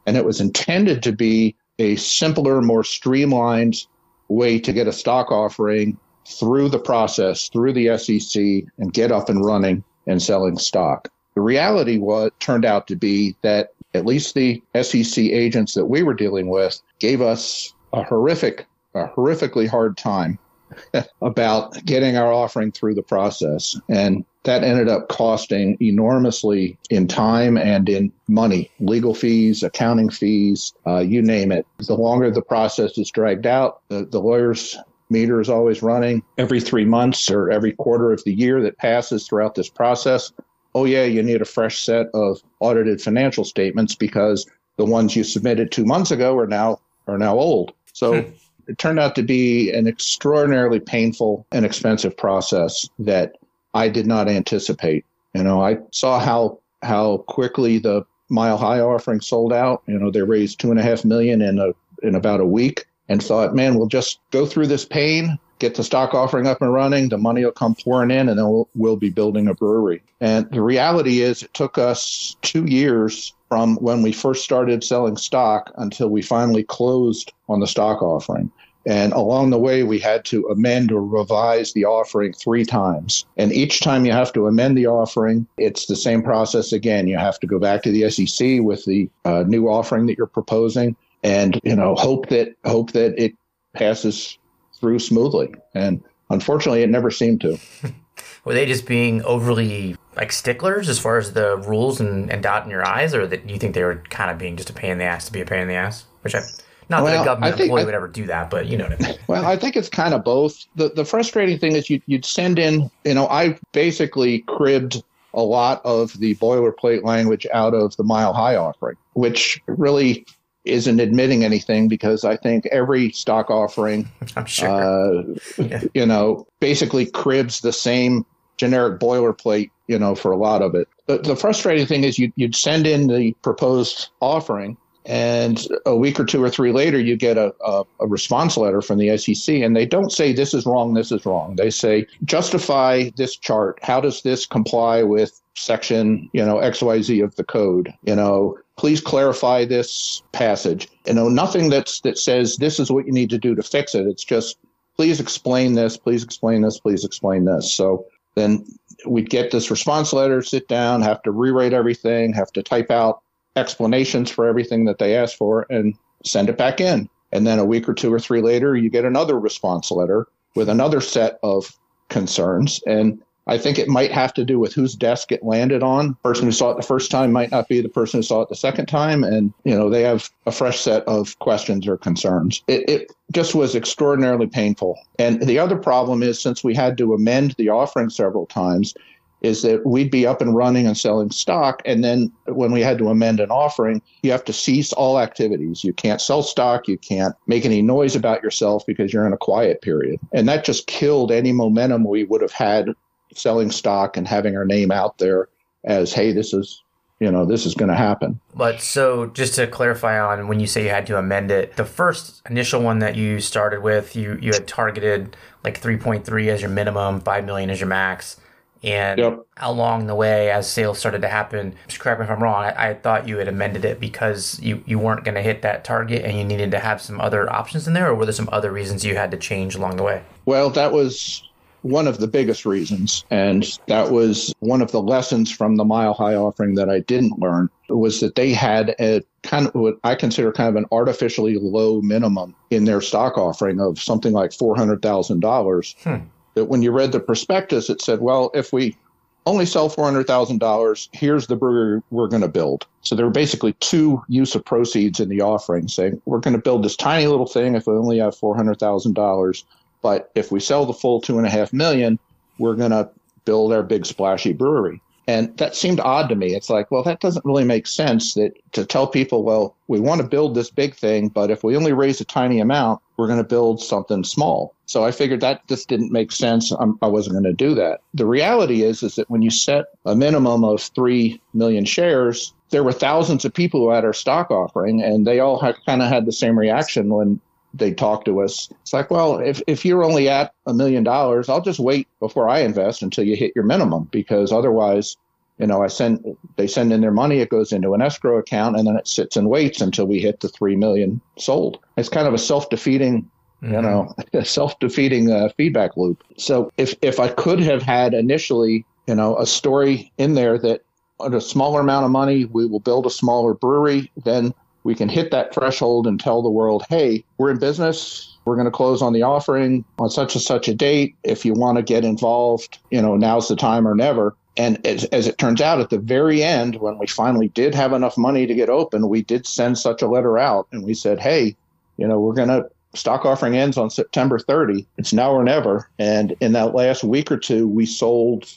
and it was intended to be a simpler, more streamlined way to get a stock offering through the process, through the SEC, and get up and running and selling stock. The reality was turned out to be that at least the SEC agents that we were dealing with gave us a horrific, a horrifically hard time about getting our offering through the process. And that ended up costing enormously in time and in money, legal fees, accounting fees, uh, you name it. The longer the process is dragged out, the, the lawyers meter is always running every three months or every quarter of the year that passes throughout this process oh yeah, you need a fresh set of audited financial statements because the ones you submitted two months ago are now are now old. So hmm. it turned out to be an extraordinarily painful and expensive process that I did not anticipate. You know, I saw how how quickly the Mile High offering sold out. You know, they raised two and a half million in a in about a week, and thought, man, we'll just go through this pain get the stock offering up and running, the money will come pouring in, and then we'll, we'll be building a brewery. And the reality is, it took us two years from when we first started selling stock until we finally closed on the stock offering. And along the way, we had to amend or revise the offering three times. And each time you have to amend the offering, it's the same process again. You have to go back to the SEC with the uh, new offering that you're proposing, and you know hope that hope that it passes through smoothly. And unfortunately, it never seemed to. Were they just being overly like sticklers as far as the rules and, and dotting your eyes, or that you think they were kind of being just a pain in the ass to be a pain in the ass? Which I not well, that a government employee I, would ever do that, but you know what I mean. Well, I think it's kind of both. The the frustrating thing is you you'd send in, you know, I basically cribbed a lot of the boilerplate language out of the Mile High offering, which really isn't admitting anything because I think every stock offering, sure. uh, yeah. you know, basically cribs the same generic boilerplate, you know, for a lot of it. The, the frustrating thing is you, you'd send in the proposed offering and a week or two or three later, you get a, a, a, response letter from the SEC, and they don't say this is wrong, this is wrong. They say justify this chart. How does this comply with section, you know, XYZ of the code? You know, please clarify this passage. You know, nothing that's that says this is what you need to do to fix it. It's just please explain this, please explain this, please explain this. So then we'd get this response letter, sit down, have to rewrite everything, have to type out explanations for everything that they asked for and send it back in. And then a week or two or three later, you get another response letter with another set of concerns. And I think it might have to do with whose desk it landed on. The person who saw it the first time might not be the person who saw it the second time. And, you know, they have a fresh set of questions or concerns. It, it just was extraordinarily painful. And the other problem is since we had to amend the offering several times, is that we'd be up and running and selling stock. And then when we had to amend an offering, you have to cease all activities. You can't sell stock. You can't make any noise about yourself because you're in a quiet period. And that just killed any momentum we would have had selling stock and having our name out there as, hey, this is you know this is going to happen. But so just to clarify on when you say you had to amend it the first initial one that you started with you you had targeted like 3.3 as your minimum 5 million as your max. And yep. along the way as sales started to happen correct me if i'm wrong i, I thought you had amended it because you, you weren't going to hit that target and you needed to have some other options in there or were there some other reasons you had to change along the way? Well that was one of the biggest reasons. And that was one of the lessons from the Mile High offering that I didn't learn was that they had a kind of what I consider kind of an artificially low minimum in their stock offering of something like $400,000. Hmm. That when you read the prospectus, it said, well, if we only sell $400,000, here's the brewery we're going to build. So there were basically two use of proceeds in the offering saying, we're going to build this tiny little thing if we only have $400,000 but if we sell the full two and a half million, we're going to build our big splashy brewery. And that seemed odd to me. It's like, well, that doesn't really make sense that to tell people, well, we want to build this big thing, but if we only raise a tiny amount, we're going to build something small. So I figured that just didn't make sense. I'm, I was not going to do that. The reality is, is that when you set a minimum of 3 million shares, there were thousands of people who had our stock offering and they all kind of had the same reaction when they talk to us. It's like, well, if, if you're only at a million dollars, I'll just wait before I invest until you hit your minimum because otherwise, you know, I send they send in their money, it goes into an escrow account, and then it sits and waits until we hit the three million sold. It's kind of a self defeating. Mm-hmm. You know, self-defeating uh, feedback loop. So if if I could have had initially, you know, a story in there that on a smaller amount of money, we will build a smaller brewery, then we can hit that threshold and tell the world, hey, we're in business. We're going to close on the offering on such and such a date. If you want to get involved, you know, now's the time or never. And as, as, it turns out, at the very end, when we finally did have enough money to get open, we did send such a letter out and we said, hey, you know, we're going to stock offering ends on September 30. It's now or never. And in that last week or two, we sold,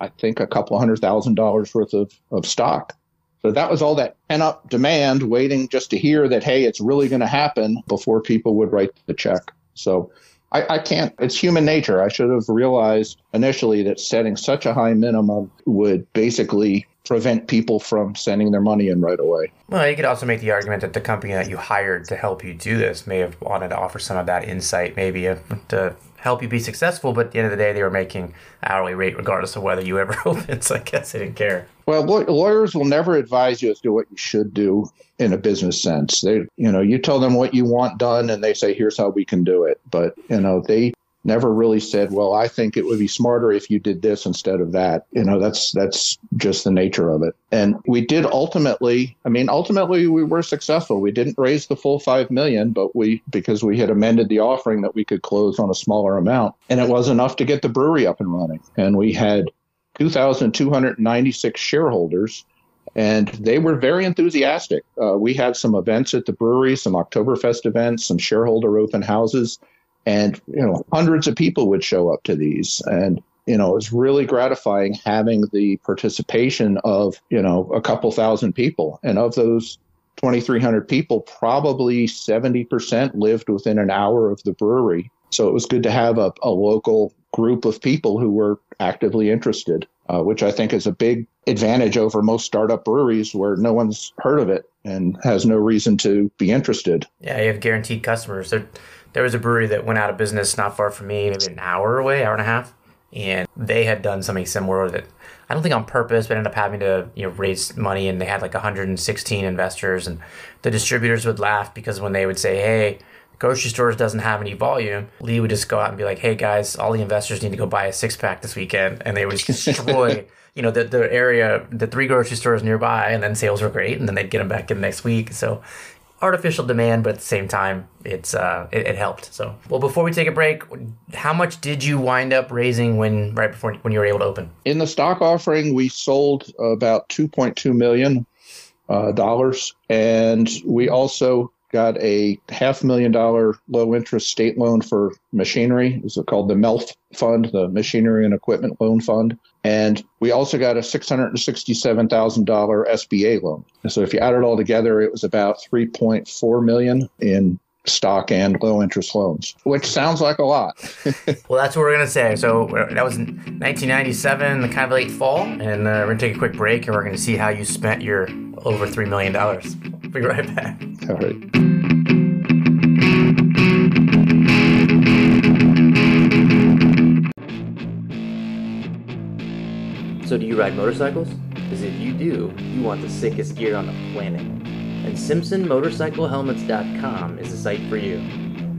I think, a couple hundred thousand dollars worth of, of stock. That was all that pent up demand waiting just to hear that, hey, it's really going to happen before people would write the check. So I, I, can't, it's human nature. I should have realized initially that setting such a high minimum would basically prevent people from sending their money in right away. Well, you could also make the argument that the company that you hired to help you do this may have wanted to offer some of that insight, maybe uh, to help you be successful, but at the end of the day, they were making hourly rate regardless of whether you ever opened. So I guess they didn't care. Well, lawyers will never advise you as to what you should do in a business sense. They, you know, you tell them what you want done, and they say, "Here's how we can do it." But you know, they never really said, "Well, I think it would be smarter if you did this instead of that." You know, that's that's just the nature of it. And we did ultimately. I mean, ultimately, we were successful. We didn't raise the full five million, but we because we had amended the offering that we could close on a smaller amount, and it was enough to get the brewery up and running. And we had 2,296 shareholders and they were very enthusiastic. Uh, we had some events at the brewery, some Oktoberfest events, some shareholder open houses, and you know hundreds of people would show up to these. And you know it was really gratifying having the participation of you know a couple thousand people. And of those 2300 people probably 70% lived within an hour of the brewery. So it was good to have a, a local group of people who were actively interested uh, which i think is a big advantage over most startup breweries where no one's heard of it and has no reason to be interested. Yeah you have guaranteed customers. They're- there was a brewery that went out of business not far from me, maybe an hour away, hour and a half, and they had done something similar with it. I don't think on purpose, but ended up having to you know raise money, and they had like 116 investors, and the distributors would laugh because when they would say, "Hey." grocery stores doesn't have any volume, Lee would just go out and be like, "Hey guys, all the investors need to go buy a six pack this weekend," and they would destroy, you know, the the area, the three grocery stores nearby, and then sales were great, and then they'd get them back in next week. So artificial demand, but at the same time, it's uh, it, it, helped. So, well, before we take a break, how much did you wind up raising when right before when you were able to open? In the stock offering, we sold about two point two million uh, dollars, and we also got a half million dollar low interest state loan for machinery. It's called the MELF Fund, the Machinery and Equipment Loan Fund. And we also got a $667,000 SBA loan. So if you add it all together, it was about 3.4 million in stock and low interest loans, which sounds like a lot. well, that's what we're going to say. So uh, that was 1997, the kind of late fall, and uh, we're going to take a quick break and we're going to see how you spent your over $3 million. We'll be right back. All right. So, do you ride motorcycles? Because if you do, you want the sickest gear on the planet and SimpsonMotorcycleHelmets.com is the site for you.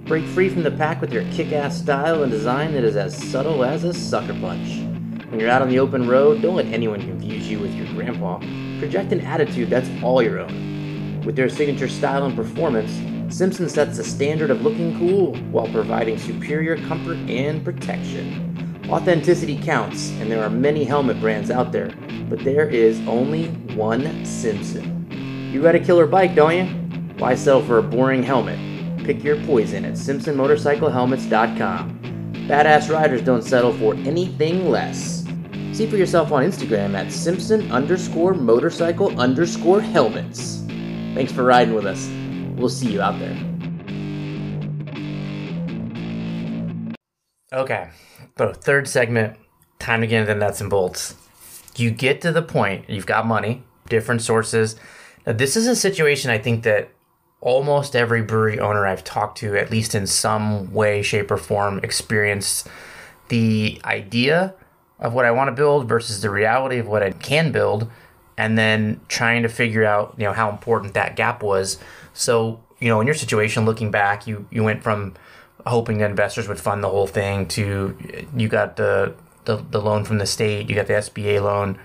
Break free from the pack with your kick ass style and design that is as subtle as a sucker punch. When you're out on the open road, don't let anyone confuse you with your grandpa. Project an attitude that's all your own. With their signature style and performance, Simpson sets the standard of looking cool while providing superior comfort and protection. Authenticity counts, and there are many helmet brands out there, but there is only one Simpson. You got a killer bike, don't you? Why sell for a boring helmet? Pick your poison at SimpsonMotorcycleHelmets.com. Badass riders don't settle for anything less. See for yourself on Instagram at Simpson underscore motorcycle underscore helmets. Thanks for riding with us. We'll see you out there. Okay, so third segment, time to get into the nuts and bolts. You get to the point, you've got money, different sources now, this is a situation I think that almost every brewery owner I've talked to, at least in some way, shape, or form, experienced the idea of what I want to build versus the reality of what I can build, and then trying to figure out, you know, how important that gap was. So, you know, in your situation, looking back, you you went from hoping that investors would fund the whole thing to you got the the, the loan from the state, you got the SBA loan,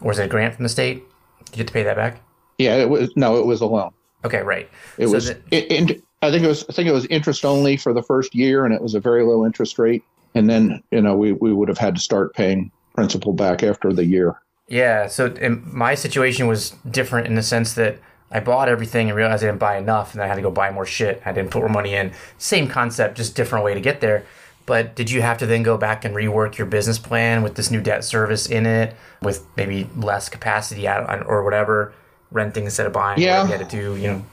or was it a grant from the state? Did you have to pay that back? Yeah, it was no, it was a loan. Okay, right. It so was. it, it, I think it was. I think it was interest only for the first year, and it was a very low interest rate. And then you know we we would have had to start paying principal back after the year. Yeah. So my situation was different in the sense that I bought everything and realized I didn't buy enough, and I had to go buy more shit. I didn't put more money in. Same concept, just different way to get there. But did you have to then go back and rework your business plan with this new debt service in it, with maybe less capacity or whatever? renting instead of buying. Yeah, you had to do. You know.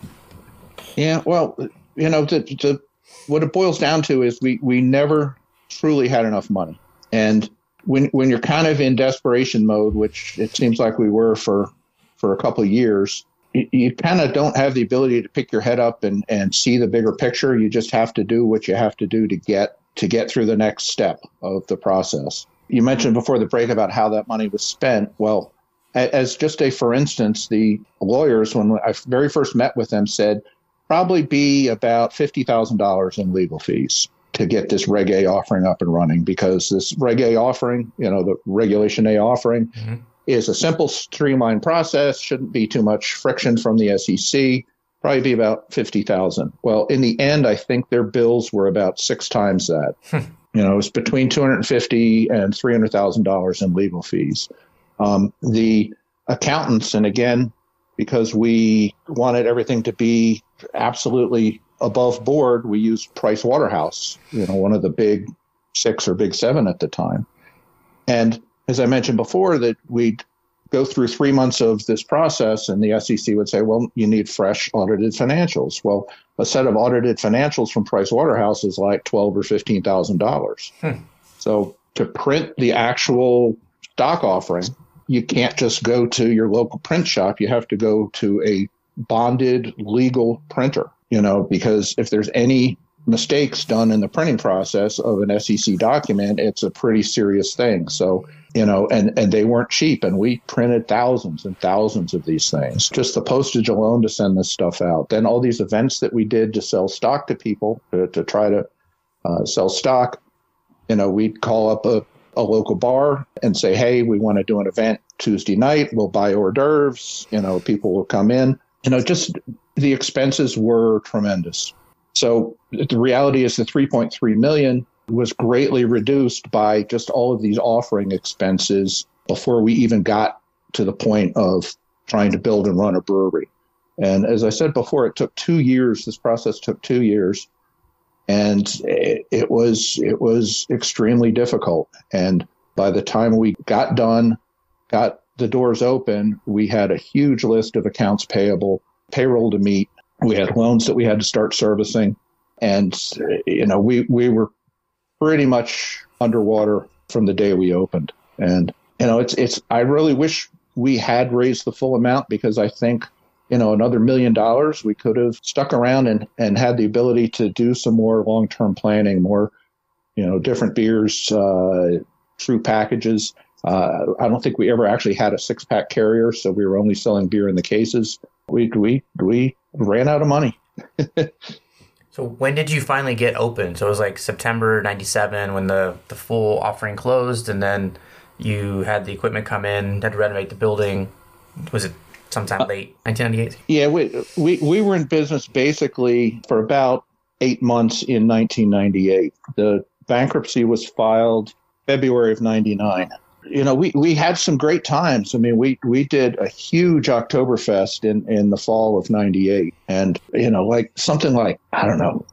Yeah, well, you know, to, to, what it boils down to is we we never truly had enough money, and when when you're kind of in desperation mode, which it seems like we were for for a couple of years, you, kind of don't have the ability to pick your head up and and see the bigger picture. You just have to do what you have to do to get to get through the next step of the process. You mentioned before the break about how that money was spent. Well, as just a for instance, the lawyers, when I very first met with them, said probably be about $50,000 in legal fees to get this Reg A offering up and running because this Reg A offering, you know, the Regulation A offering, mm-hmm. Is a simple, streamlined process, shouldn't be too much friction from the SEC, probably be about 50,000. Well, in the end, I think their bills were about six times that. Hmm. you know, it was between 250 and $300,000 in legal fees. Um, the accountants, and again, because we wanted everything to be absolutely above board, we used Price Waterhouse, you know, one of the big six or big seven at the time. And as I mentioned before, that we'd go through three months of this process, and the SEC would say, "Well, you need fresh audited financials." Well, a set of audited financials from Price Waterhouse is like twelve or fifteen thousand dollars. Hmm. So to print the actual stock offering you can't just go to your local print shop. You have to go to a bonded legal printer, you know, because if there's any mistakes done in the printing process of an SEC document, it's a pretty serious thing. So, you know, and, and they weren't cheap. And we printed thousands and thousands of these things, just the postage alone to send this stuff out. Then all these events that we did to sell stock to people to, to try to uh, sell stock, you know, we'd call up a a local bar and say, hey, we want to do an event Tuesday night. We'll buy hors d'oeuvres. You know, people will come in. You know, just the expenses were tremendous. So the reality is the 3.3 million was greatly reduced by just all of these offering expenses before we even got to the point of trying to build and run a brewery. And as I said before, it took two years. This process took two years, and it, it was it was extremely difficult. And by the time we got done, got the doors open, we had a huge list of accounts payable, payroll to meet. We had loans that we had to start servicing, and you know we we were pretty much underwater from the day we opened. And you know, it's it's. I really wish we had raised the full amount because I think you know another million dollars we could have stuck around and and had the ability to do some more long term planning, more you know different beers, uh, true packages. Uh, I don't think we ever actually had a six pack carrier, so we were only selling beer in the cases. We we we ran out of money. so when did you finally get open? So it was like September '97 when the the full offering closed, and then you had the equipment come in, had to renovate the building. Was it sometime uh, late 1998? Yeah, we, we, we were in business basically for about eight months in 1998. The bankruptcy was filed February of 99. You know, we, we had some great times. I mean, we, we did a huge Oktoberfest in, in the fall of 98. And, you know, like something like, I don't know,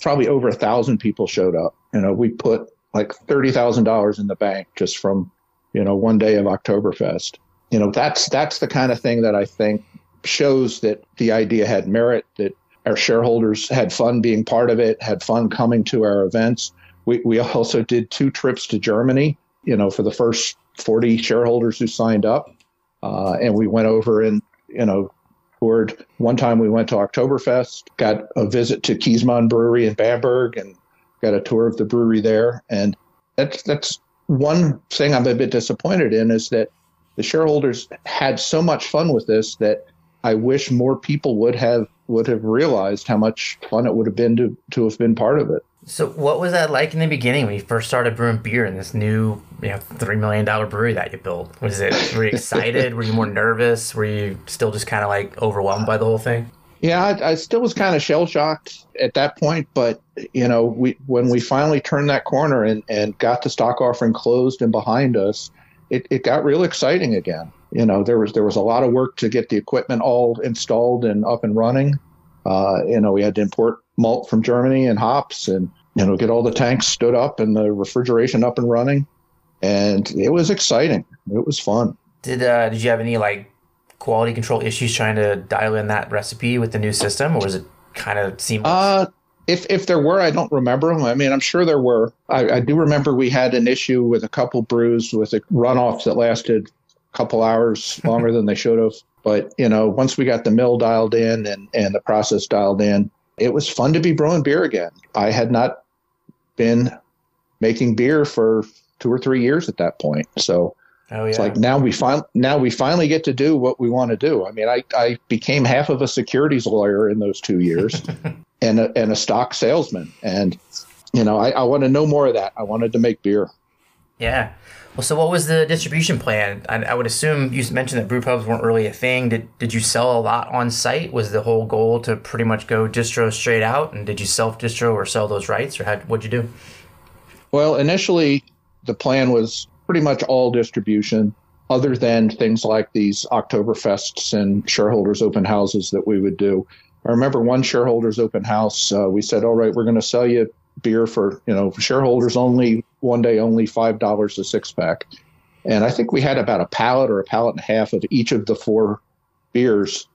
probably over a thousand people showed up. You know, we put like $30,000 in the bank just from you know, one day of Oktoberfest. You know, that's that's the kind of thing that I think shows that the idea had merit, that our shareholders had fun being part of it, had fun coming to our events. We we also did two trips to Germany, you know, for the first 40 shareholders who signed up. Uh, and we went over and, you know, toured. One time we went to Oktoberfest, got a visit to Keesmann Brewery in Bamberg and got a tour of the brewery there. And that's, that's one thing I'm a bit disappointed in is that the shareholders had so much fun with this that I wish more people would have would have realized how much fun it would have been to to have been part of it. So, what was that like in the beginning when you first started brewing beer in this new, you know, three million dollar brewery that you built? Was it were you excited? were you more nervous? Were you still just kind of like overwhelmed by the whole thing? Yeah, I, I still was kind of shell shocked at that point, but you know, we when we finally turned that corner and, and got the stock offering closed and behind us, it, it got real exciting again. You know, there was there was a lot of work to get the equipment all installed and up and running. Uh, you know, we had to import malt from Germany and hops, and you know, get all the tanks stood up and the refrigeration up and running, and it was exciting. It was fun. Did uh, did you have any like quality control issues trying to dial in that recipe with the new system, or was it kind of seamless? Uh, if if there were, I don't remember them. I mean, I'm sure there were. I, I do remember we had an issue with a couple brews with a runoffs that lasted a couple hours longer than they should have. But you know, once we got the mill dialed in and and the process dialed in, it was fun to be brewing beer again. I had not been making beer for two or three years at that point, so Oh, yeah. It's like now we fin- now we finally get to do what we want to do. I mean, I, I became half of a securities lawyer in those two years and, a, and a stock salesman. And, you know, I, I want to know more of that. I wanted to make beer. Yeah. Well, so what was the distribution plan? I, I would assume you mentioned that brew pubs weren't really a thing. Did, did you sell a lot on site? Was the whole goal to pretty much go distro straight out? And did you self distro or sell those rights or how, what'd you do? Well, initially the plan was pretty much all distribution other than things like these Oktoberfests and shareholders open houses that we would do. I remember one shareholders open house. Uh, we said, "All right, we're going to sell you beer for you know shareholders only, one day only, five dollars a six pack." And I think we had about a pallet or a pallet and a half of each of the four beers.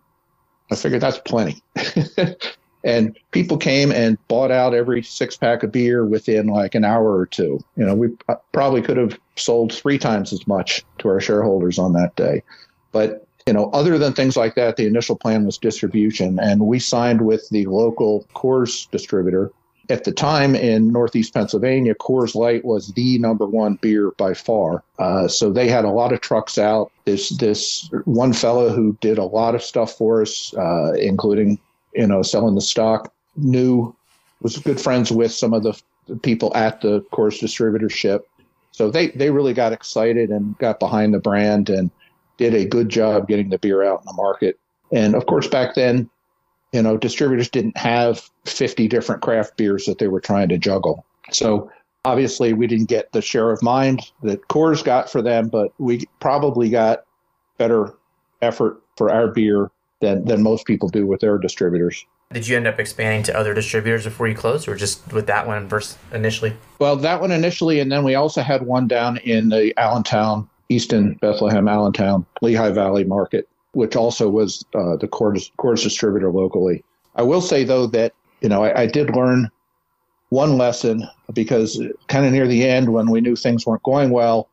I figured that's plenty. and people came and bought out every six pack of beer within like an hour or two. You know, we probably could have sold three times as much to our shareholders on that day. But, you know, other than things like that, the initial plan was distribution. And we signed with the local Coors distributor. At the time in Northeast Pennsylvania, Coors Light was the number one beer by far. Uh, so they had a lot of trucks out. This this one fellow who did a lot of stuff for us, uh, including you know, selling the stock, knew, was good friends with some of the, the people at the Coors distributorship. So they, they really got excited and got behind the brand and did a good job getting the beer out in the market. And of course, back then, you know, distributors didn't have 50 different craft beers that they were trying to juggle. So obviously, we didn't get the share of mind that Coors got for them, but we probably got better effort for our beer than, than most people do with their distributors. Did you end up expanding to other distributors before you closed, or just with that one first initially? Well, that one initially, and then we also had one down in the Allentown, Easton, Bethlehem, Allentown, Lehigh Valley market, which also was uh, the Coors, Coors distributor locally. I will say though that you know I, I did learn one lesson because kind of near the end when we knew things weren't going well,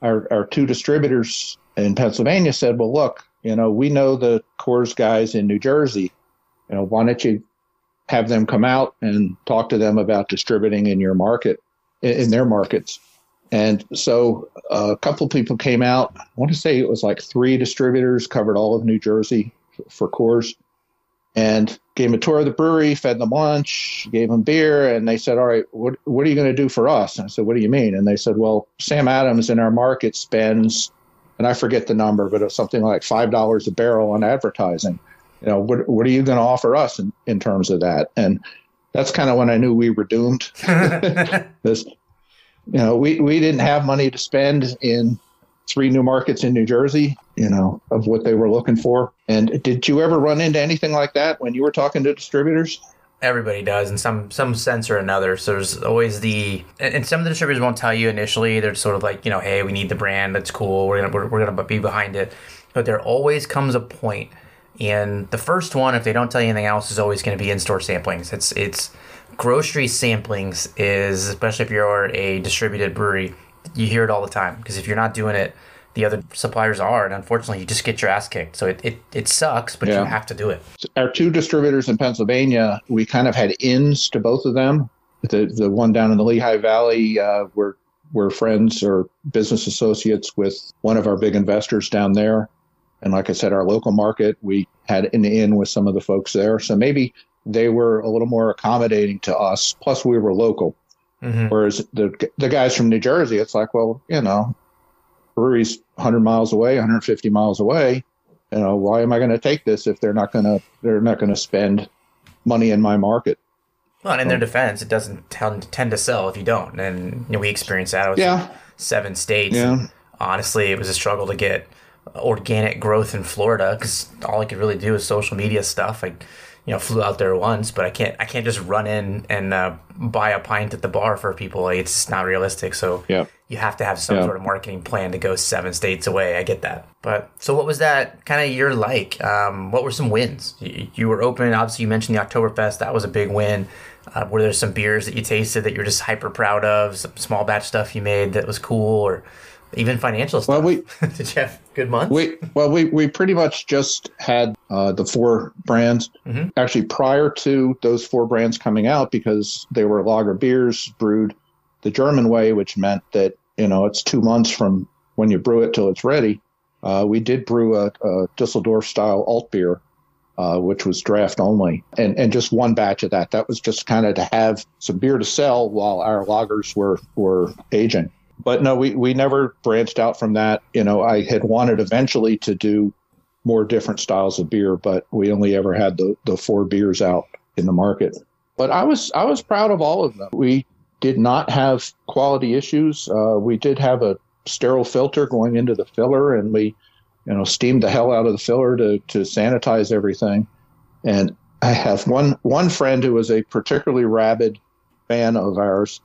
our, our two distributors in Pennsylvania said, "Well, look, you know, we know the Coors guys in New Jersey." you know, why don't you have them come out and talk to them about distributing in your market, in their markets? And so uh, a couple people came out. I want to say it was like three distributors covered all of New Jersey for Coors and gave them a tour of the brewery, fed them lunch, gave them beer, and they said, "All right, what what are you going to do for us?" And I said, "What do you mean?" And they said, "Well, Sam Adams in our market spends, and I forget the number, but it's something like five dollars a barrel on advertising." you know, what, what are you going to offer us in, in terms of that? And that's kind of when I knew we were doomed. this, you know, we, we didn't have money to spend in three new markets in New Jersey, you know, of what they were looking for. And did you ever run into anything like that when you were talking to distributors? Everybody does in some some sense or another. So there's always the and, some of the distributors won't tell you initially. They're sort of like, you know, hey, we need the brand. That's cool. We're gonna we're, we're gonna be behind it. But there always comes a point and the first one, if they don't tell you anything else, is always going to be in-store samplings. It's it's grocery samplings is especially if you're a distributed brewery, you hear it all the time because if you're not doing it, the other suppliers are, and unfortunately, you just get your ass kicked. So it it, it sucks, but yeah. you have to do it. Our two distributors in Pennsylvania, we kind of had ins to both of them. The the one down in the Lehigh Valley, uh, we're we're friends or business associates with one of our big investors down there and like I said, our local market, we had an in with some of the folks there. So maybe they were a little more accommodating to us. Plus, we were local. Mm-hmm. Whereas the the guys from New Jersey, it's like, well, you know, brewery's 100 miles away, 150 miles away. You know, why am I going to take this if they're not going to they're not going to spend money in my market? Well, and in their defense, it doesn't tend, tend to sell if you don't. And you know, we experienced that. with yeah. seven states. Yeah. Honestly, it was a struggle to get organic growth in Florida because all I could really do is social media stuff. I, you know, flew out there once, but I can't I can't just run in and uh, buy a pint at the bar for people. Like, it's not realistic. So yeah. you have to have some yeah. sort of marketing plan to go seven states away. I get that. But so what was that kind of year like? Um, what were some wins? You, you, were open. Obviously, you mentioned the Oktoberfest. That was a big win. Uh, were there some beers that you tasted that you're just hyper proud of? Some small batch stuff you made that was cool, or even financial stuff. Well, we did you have good months? We well, we we pretty much just had uh, the four brands. Mm-hmm. Actually, prior to those four brands coming out, because they were lager beers brewed the German way, which meant that you know it's two months from when you brew it till it's ready. Uh, we did brew a, a Dusseldorf style alt beer, uh, which was draft only, and and just one batch of that. That was just kind of to have some beer to sell while our lagers were were aging but no, we, we never branched out from that. You know, I had wanted eventually to do more different styles of beer, but we only ever had the, the four beers out in the market. But I was I was proud of all of them. We did not have quality issues. Uh, we did have a sterile filter going into the filler, and we, you know, steamed the hell out of the filler to to sanitize everything. And I have one one friend who was a particularly rabid fan of ours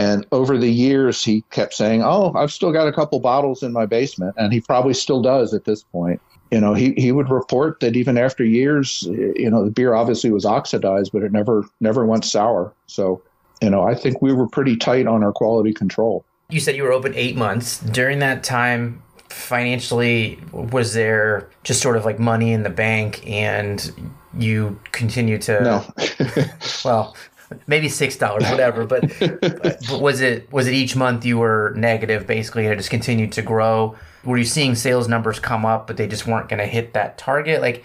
and over the years, he kept saying, "Oh, I've still got a couple bottles in my basement," and he probably still does at this point. You know, he, he would report that even after years, you know, the beer obviously was oxidized, but it never never went sour. So, you know, I think we were pretty tight on our quality control. You said you were open eight months. During that time, financially, was there just sort of like money in the bank, and you continue to? No. well, maybe six dollars, whatever. But, but, was it was it each month you were negative basically, and it just continued to grow? Were you seeing sales numbers come up, but they just weren't going to hit that target? Like,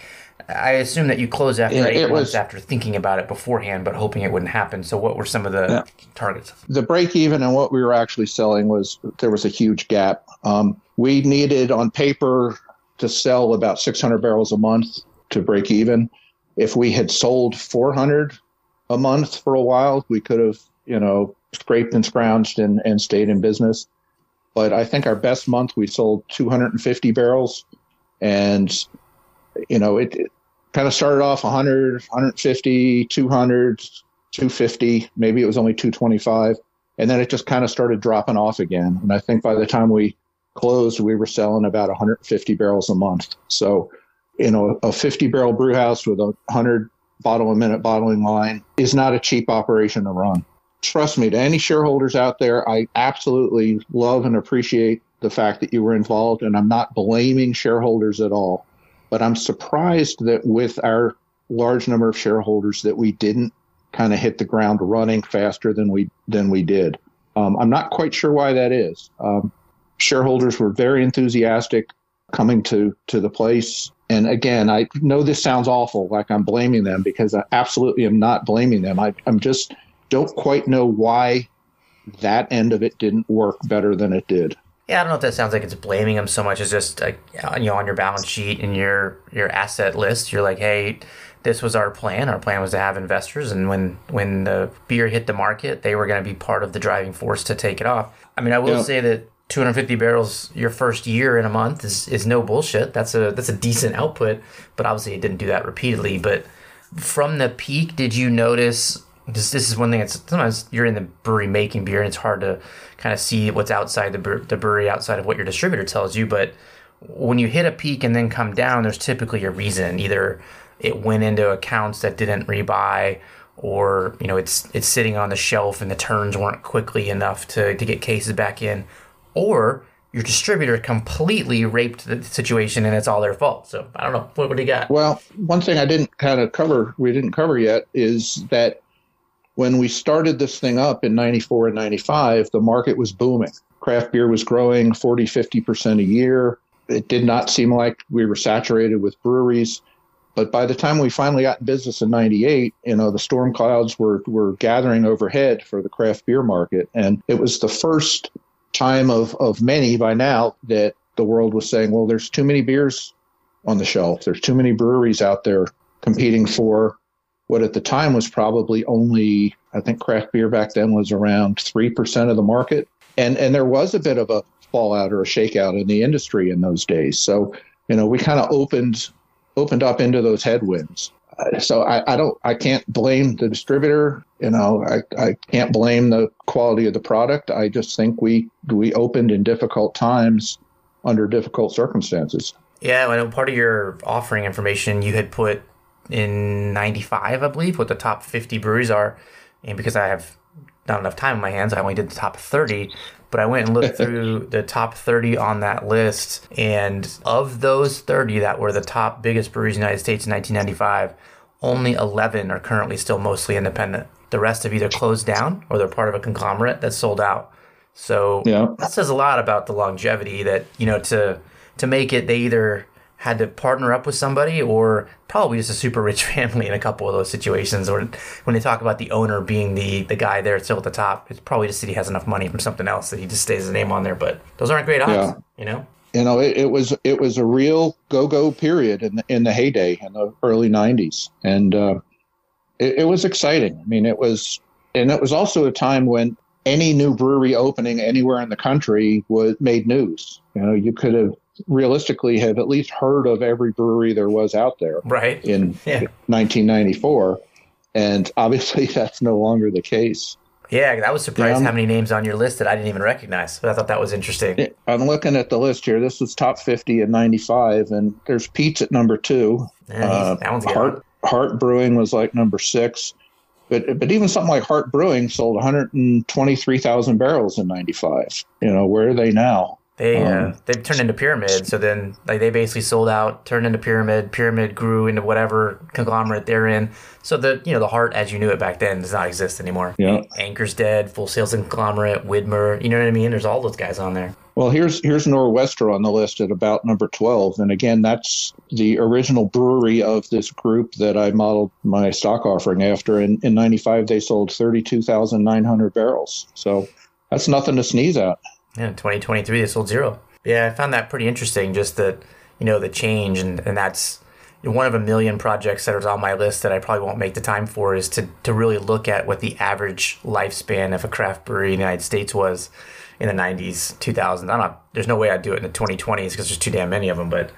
I assume that you closed after yeah, eight months was, after thinking about it beforehand, but hoping it wouldn't happen. So, what were some of the yeah. targets? The break even and what we were actually selling was there was a huge gap. Um, we needed on paper to sell about 600 barrels a month to break even if we had sold 400 a month for a while, we could have, you know, scraped and scrounged and, and stayed in business. But I think our best month we sold 250 barrels, and you know it, it kind of started off 100, 150, 200, 250. Maybe it was only 225, and then it just kind of started dropping off again. And I think by the time we closed, we were selling about 150 barrels a month. So, you know, a 50 barrel brew house with a 100 bottle a minute bottling line is not a cheap operation to run trust me, to any shareholders out there, I absolutely love and appreciate the fact that you were involved, and I'm not blaming shareholders at all. But I'm surprised that with our large number of shareholders that we didn't kind of hit the ground running faster than we than we did. Um, I'm not quite sure why that is. Um, shareholders were very enthusiastic coming to to the place. And again, I know this sounds awful, like I'm blaming them because I absolutely am not blaming them. I, I'm just don't quite know why that end of it didn't work better than it did. Yeah, I don't know if that sounds like it's blaming them so much as just like you know on your balance sheet and your your asset list, you're like, hey, this was our plan. Our plan was to have investors, and when when the beer hit the market, they were going to be part of the driving force to take it off. I mean, I will yeah. say that 250 barrels your first year in a month is, is no bullshit. That's a that's a decent output, but obviously it didn't do that repeatedly. But from the peak, did you notice this, this is one thing that's sometimes you're in the brewery making beer and it's hard to kind of see what's outside the, the brewery outside of what your distributor tells you but when you hit a peak and then come down there's typically a reason either it went into accounts that didn't rebuy or you know it's it's sitting on the shelf and the turns weren't quickly enough to, to get cases back in or your distributor completely raped the situation and it's all their fault. So I don't know. What, do you got? Well, one thing I didn't kind of cover, we didn't cover yet, is that when we started this thing up in 94 and 95, the market was booming. Craft beer was growing 40, 50% a year. It did not seem like we were saturated with breweries. But by the time we finally got in business in 98, you know, the storm clouds were, were gathering overhead for the craft beer market. And it was the first time of, of many by now that the world was saying, well, there's too many beers on the shelf. There's too many breweries out there competing for what at the time was probably only, I think craft beer back then was around 3% of the market. And, and there was a bit of a fallout or a shakeout in the industry in those days. So, you know, we kind of opened, opened up into those headwinds. So I, I don't, I can't blame the distributor. You know, I, I can't blame the quality of the product. I just think we, we opened in difficult times under difficult circumstances. Yeah, I know part of your offering information you had put in 95, I believe, what the top 50 breweries are. And because I have not enough time on my hands, I only did the top 30. But I went and looked through the top 30 on that list. And of those 30 that were the top biggest breweries in the United States in 1995, only 11 are currently still mostly independent. The rest have either closed down or they're part of a conglomerate that's sold out. So yeah. that says a lot about the longevity that, you know, to to make it, they either had to partner up with somebody or probably just a super rich family in a couple of those situations or when they talk about the owner being the the guy there still at the top it's probably just that he has enough money from something else that he just stays his name on there but those aren't great odds yeah. you know? You know it, it, was it was a real go-go period in the, in the heyday in the early 90s and uh, it, it was exciting. I mean it was and it was also a time when any new brewery opening anywhere in the country was made news. You know you could have realistically have at least heard of every brewery there was out there right. in yeah. 1994 and obviously that's no longer the case. Yeah i was surprised yeah, how many names on your list that i didn't even recognize. But i thought that was interesting. I'm looking at the list here. This was top 50 in 95 and there's pete's at number two. Yeah, uh, that one's Hart, Hart brewing was like number six. But but even something like Hart Brewing sold 123,000 barrels in '95. You know, where are they now? They uh, um, uh, they turned into pyramid, so then like they basically sold out, turned into pyramid. Pyramid grew into whatever conglomerate they're in. So the you know the Hart as you knew it back then does not exist anymore. Yeah, Anchor's dead. Full Sail's conglomerate. Widmer, you know what I mean? There's all those guys on there. Well, here's here's Nor'Wester on the list at about number twelve, and again, that's the original brewery of this group that I modeled my stock offering after. In in '95, they sold thirty two thousand nine hundred barrels. So that's nothing to sneeze at. Yeah, 2023 they sold zero. Yeah, I found that pretty interesting. Just that you know the change, and and that's one of a million projects that is on my list that I probably won't make the time for is to, to really look at what the average lifespan of a craft brewery in the United States was in the 90s, 2000s. I don't. There's no way I'd do it in the 2020s because there's too damn many of them, but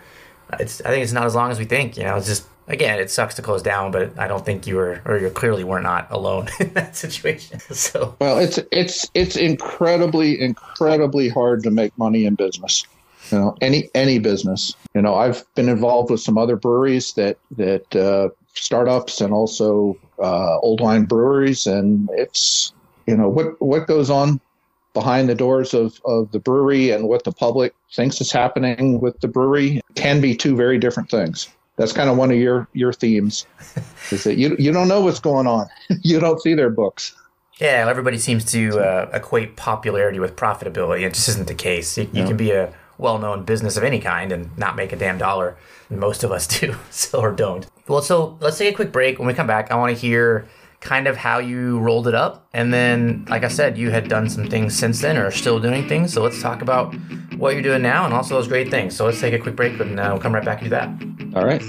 it's, I think it's not as long as we think. You know, it's just, again, it sucks to close down, but I don't think you were, or you clearly were not alone in that situation. So, well, it's, it's, it's incredibly, incredibly hard to make money in business you know any any business you know i've been involved with some other breweries that that uh, startups and also uh, old line breweries and it's you know what what goes on behind the doors of, of the brewery and what the public thinks is happening with the brewery can be two very different things that's kind of one of your your themes is that you you don't know what's going on you don't see their books yeah everybody seems to uh, equate popularity with profitability it just isn't the case you, you can be a well-known business of any kind and not make a damn dollar. Most of us do, so or don't. Well, so let's take a quick break. When we come back, I want to hear kind of how you rolled it up, and then, like I said, you had done some things since then, or are still doing things. So let's talk about what you're doing now, and also those great things. So let's take a quick break, and uh, we'll come right back and do that. All right.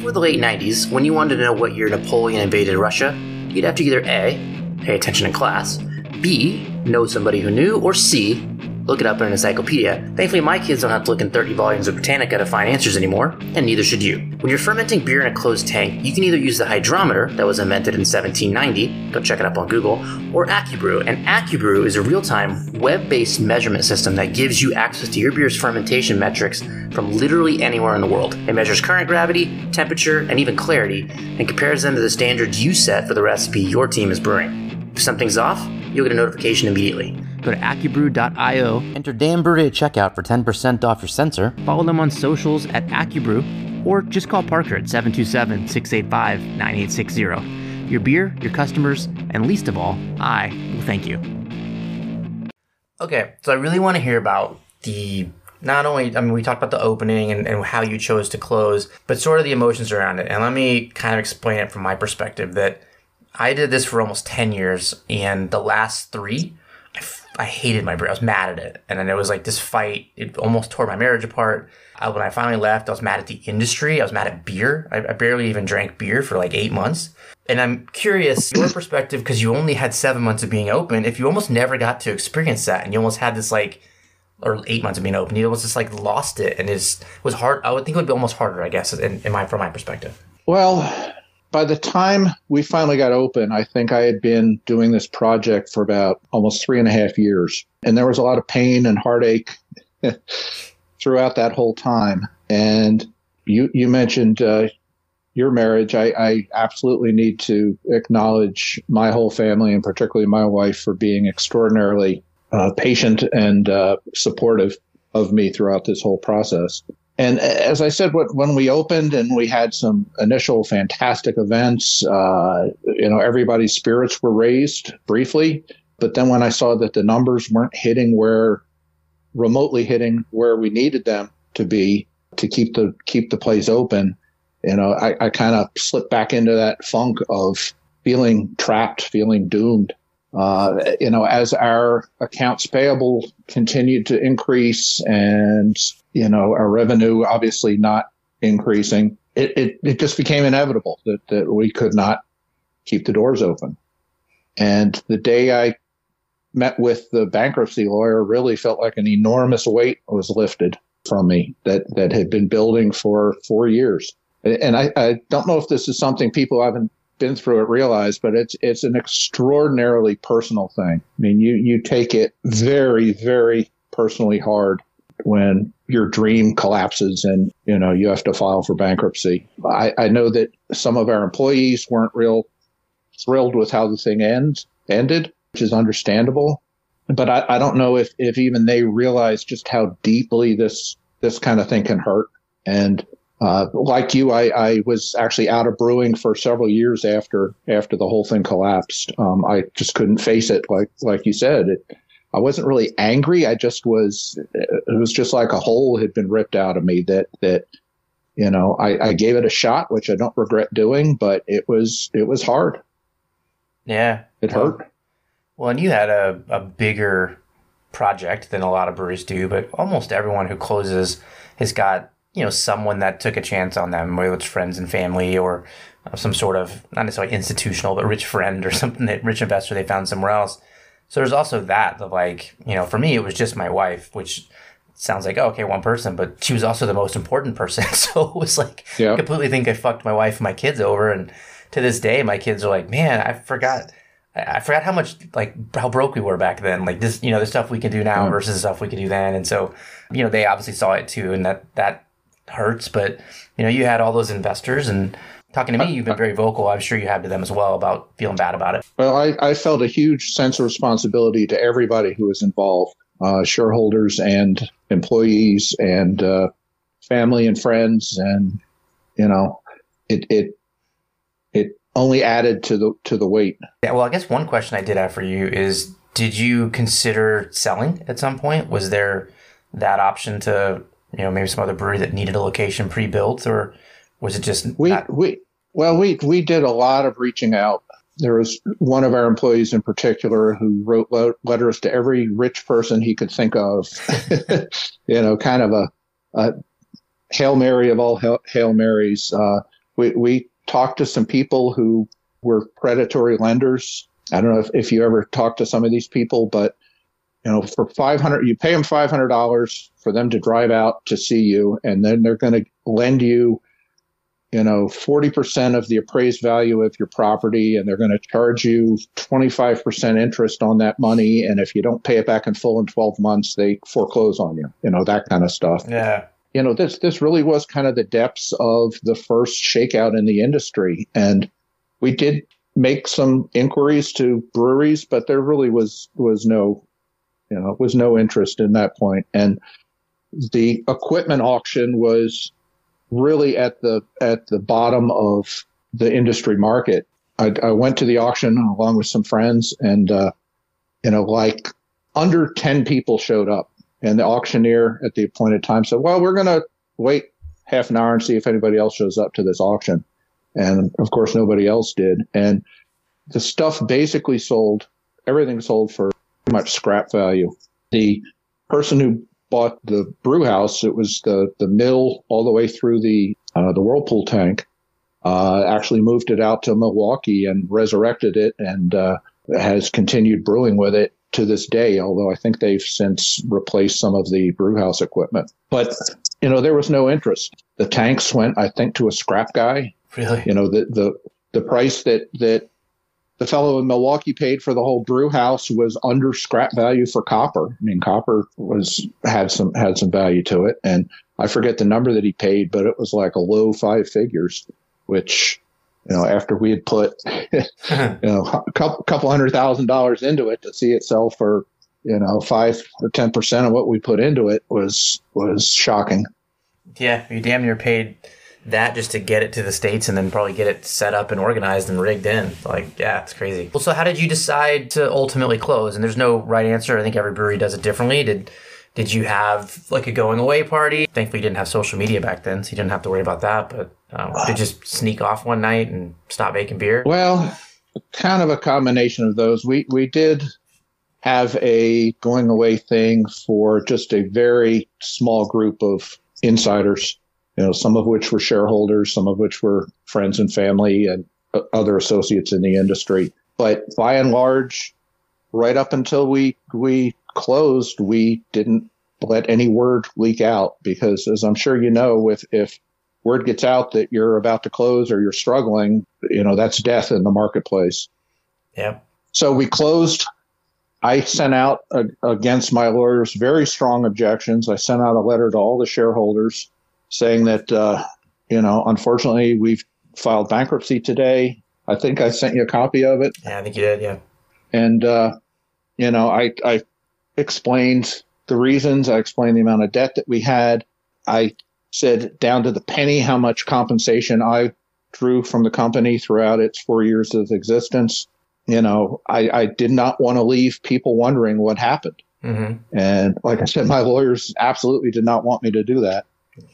For the late 90s, when you wanted to know what year Napoleon invaded Russia, you'd have to either A, pay attention in class, B, know somebody who knew, or C, look it up in an encyclopedia. Thankfully, my kids don't have to look in 30 volumes of Britannica to find answers anymore, and neither should you. When you're fermenting beer in a closed tank, you can either use the hydrometer that was invented in 1790, go check it up on Google, or AccuBrew. And AccuBrew is a real time, web based measurement system that gives you access to your beer's fermentation metrics from literally anywhere in the world. It measures current gravity, temperature, and even clarity, and compares them to the standards you set for the recipe your team is brewing. If something's off, you'll get a notification immediately. Go to AccuBrew.io, enter Damn Brewery at checkout for 10% off your sensor. Follow them on socials at AccuBrew, or just call Parker at 727 685 9860. Your beer, your customers, and least of all, I will thank you. Okay, so I really want to hear about the not only, I mean, we talked about the opening and, and, how you chose to close, but sort of the emotions around it. And let me kind of explain it from my perspective that I did this for almost 10 years, and the last three, I, hated my beer. I was mad at it. And then it was like this fight. It almost tore my marriage apart. I, when I finally left, I was mad at the industry. I was mad at beer. I, I barely even drank beer for like eight months. And I'm curious, your perspective, because you only had seven months of being open, if you almost never got to experience that and you almost had this like, or eight months of being open, you almost just like lost it and it was hard. I would think it would be almost harder, I guess, in, in my, from my perspective. Well, by the time we finally got open, I think I had been doing this project for about almost three and a half years. And there was a lot of pain and heartache throughout that whole time. And you, you mentioned uh, your marriage. I, I absolutely need to acknowledge my whole family and particularly my wife for being extraordinarily uh, patient and uh, supportive of me throughout this whole process and as I said, when we opened and we had some initial fantastic events, uh, you know, everybody's spirits were raised briefly. But then when I saw that the numbers weren't hitting where remotely hitting where we needed them to be to keep the keep the place open, you know, I, I kind of slipped back into that funk of feeling trapped, feeling doomed. Uh, you know, as our accounts payable continued to increase and you know, our revenue obviously not increasing. It, it, it just became inevitable that, that we could not keep the doors open. And the day I met with the bankruptcy lawyer really felt like an enormous weight was lifted from me that, that had been building for four years. And I, I don't know if this is something people haven't been through it realize, but it's it's an extraordinarily personal thing. I mean, you you take it very very personally hard when your dream collapses and you know you have to file for bankruptcy. I, I know that some of our employees weren't real thrilled with how the thing ends ended, which is understandable. But I, I don't know if, if even they realize just how deeply this this kind of thing can hurt. And uh, like you, I, I was actually out of brewing for several years after after the whole thing collapsed. Um, I just couldn't face it, like like you said. It, I wasn't really angry. I just was, it was just like a hole had been ripped out of me that, that, you know, I, I gave it a shot, which I don't regret doing, but it was, it was hard. Yeah. It hurt. Well, and you had a, a bigger project than a lot of breweries do, but almost everyone who closes has got you know someone that took a chance on them, whether it's friends and family or uh, some sort of not necessarily institutional but rich friend or something that rich investor they found somewhere else. So there's also that of like you know for me it was just my wife, which sounds like oh, okay one person, but she was also the most important person. So it was like Yeah. I completely think I fucked my wife and my kids over, and to this day my kids are like, man, I forgot. I forgot how much like how broke we were back then. Like this, you know, the stuff we can do now Yeah. versus the stuff we could do then. And so, you know, they obviously saw it too, and that that hurts. But you know, you had all those investors, and talking to me, you've been very vocal. I'm sure you have to them as well about feeling bad about it. Well, I, I felt a huge sense of responsibility to everybody who was involved, uh, shareholders and employees and uh, family and friends, and you know, it it it only added to the to the weight. Yeah. Well, I guess one question I did have for you is, did you consider selling at some point? Was there that option to you know maybe some other brewery that needed a location pre-built, or was it just We not- we well we we did a lot of reaching out. There was one of our employees in particular who wrote letters to every rich person he could think of. you know, kind of a, a hail mary of all hail, hail marys. Uh, we we talked to some people who were predatory lenders. I don't know if, if you ever talked to some of these people, but you know, for five hundred, you pay them five hundred dollars for them to drive out to see you, and then they're going to lend you you know, 40% of the appraised value of your property, and they're going to charge you 25% interest on that money. And if you don't pay it back in full in 12 months, they foreclose on you, you know, that kind of stuff. yeah. You know, this, this really was kind of the depths of the first shakeout in the industry. And we did make some inquiries to breweries, but there really was, was no, you know, was no interest in that point. And the equipment auction was really at the at the bottom of the industry market. I, I went to the auction along with some friends, and uh, you know, like under ten people showed up, and the auctioneer at the appointed time said, "Well, we're going to wait half an hour and see if anybody else shows up to this auction." And of course, nobody else did, and the stuff basically sold. Everything sold for much scrap value. The person who bought the brew house. It was the, the mill all the way through the uh, the whirlpool tank. Uh, actually moved it out to Milwaukee and resurrected it, and uh, has continued brewing with it to this day. Although I think they've since replaced some of the brew house equipment. But you know there was no interest. The tanks went, I think, to a scrap guy. Really? You know the the the price that that the fellow in Milwaukee paid for the whole brew house was under scrap value for copper. I mean, copper was had some had some value to it, and I forget the number that he paid, but it was like a low five figures, which you know after we had put you know a couple, couple hundred thousand dollars into it to see it sell for you know five or ten percent of what we put into it was was shocking. Yeah, you damn near paid that just to get it to the states and then probably get it set up and organized and rigged in. Like, yeah, it's crazy. Well, so how did you decide to ultimately close? And there's no right answer. I think every brewery does it differently. Did did you have like a going away party? Thankfully, you didn't have social media back then, so you didn't have to worry about that. But um, did you just sneak off one night and stop making beer? Well, kind of a combination of those. We we did have a going away thing for just a very small group of insiders, you know, some of which were shareholders, some of which were friends and family and other associates in the industry. But by and large, right up until we we closed, we didn't let any word leak out because, as I'm sure you know, if if word gets out that you're about to close or you're struggling, you know that's death in the marketplace. Yeah. So we closed. I sent out uh, against my lawyer's very strong objections. I sent out a letter to all the shareholders saying that, uh, you know, unfortunately, we've filed bankruptcy today. I think I sent you a copy of it. Yeah, I think you did. Yeah. And, uh, you know, I, I explained the reasons. I explained the amount of debt that we had. I said down to the penny how much compensation I drew from the company throughout its four years of existence. You know, I, I did not want to leave people wondering what happened. Mm-hmm. And like I said, my lawyers absolutely did not want me to do that.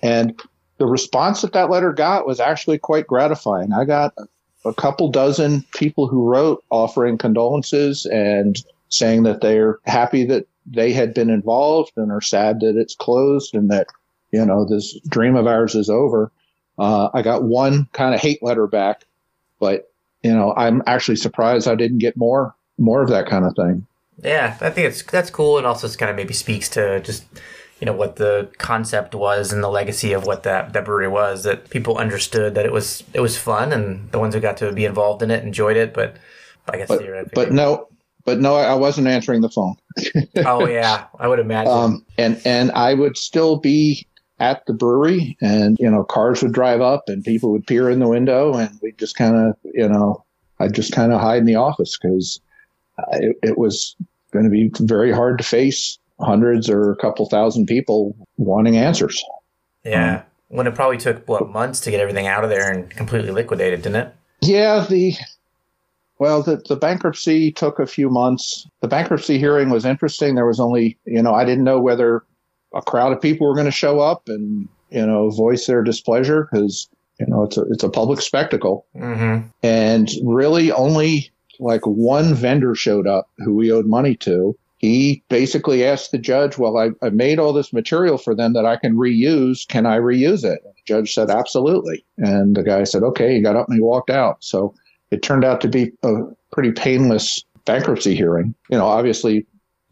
And the response that that letter got was actually quite gratifying. I got a couple dozen people who wrote offering condolences and saying that they're happy that they had been involved and are sad that it's closed and that, you know, this dream of ours is over. Uh, I got one kind of hate letter back, but, you know, I'm actually surprised I didn't get more, more of that kind of thing. Yeah, I think it's that's cool, and also kind of maybe speaks to just you know what the concept was and the legacy of what that, that brewery was. That people understood that it was it was fun, and the ones who got to be involved in it enjoyed it. But I guess but, but no, but no, I wasn't answering the phone. oh yeah, I would imagine. Um, and and I would still be at the brewery, and you know, cars would drive up, and people would peer in the window, and we just kind of, you know, I'd just kind of hide in the office because it, it was going to be very hard to face hundreds or a couple thousand people wanting answers. Yeah. When it probably took what months to get everything out of there and completely liquidated, didn't it? Yeah, the well, the, the bankruptcy took a few months. The bankruptcy hearing was interesting. There was only, you know, I didn't know whether a crowd of people were going to show up and, you know, voice their displeasure because, you know, it's a, it's a public spectacle. Mm-hmm. And really only like one vendor showed up who we owed money to. He basically asked the judge, Well, I, I made all this material for them that I can reuse. Can I reuse it? And the judge said, Absolutely. And the guy said, Okay. He got up and he walked out. So it turned out to be a pretty painless bankruptcy hearing. You know, obviously,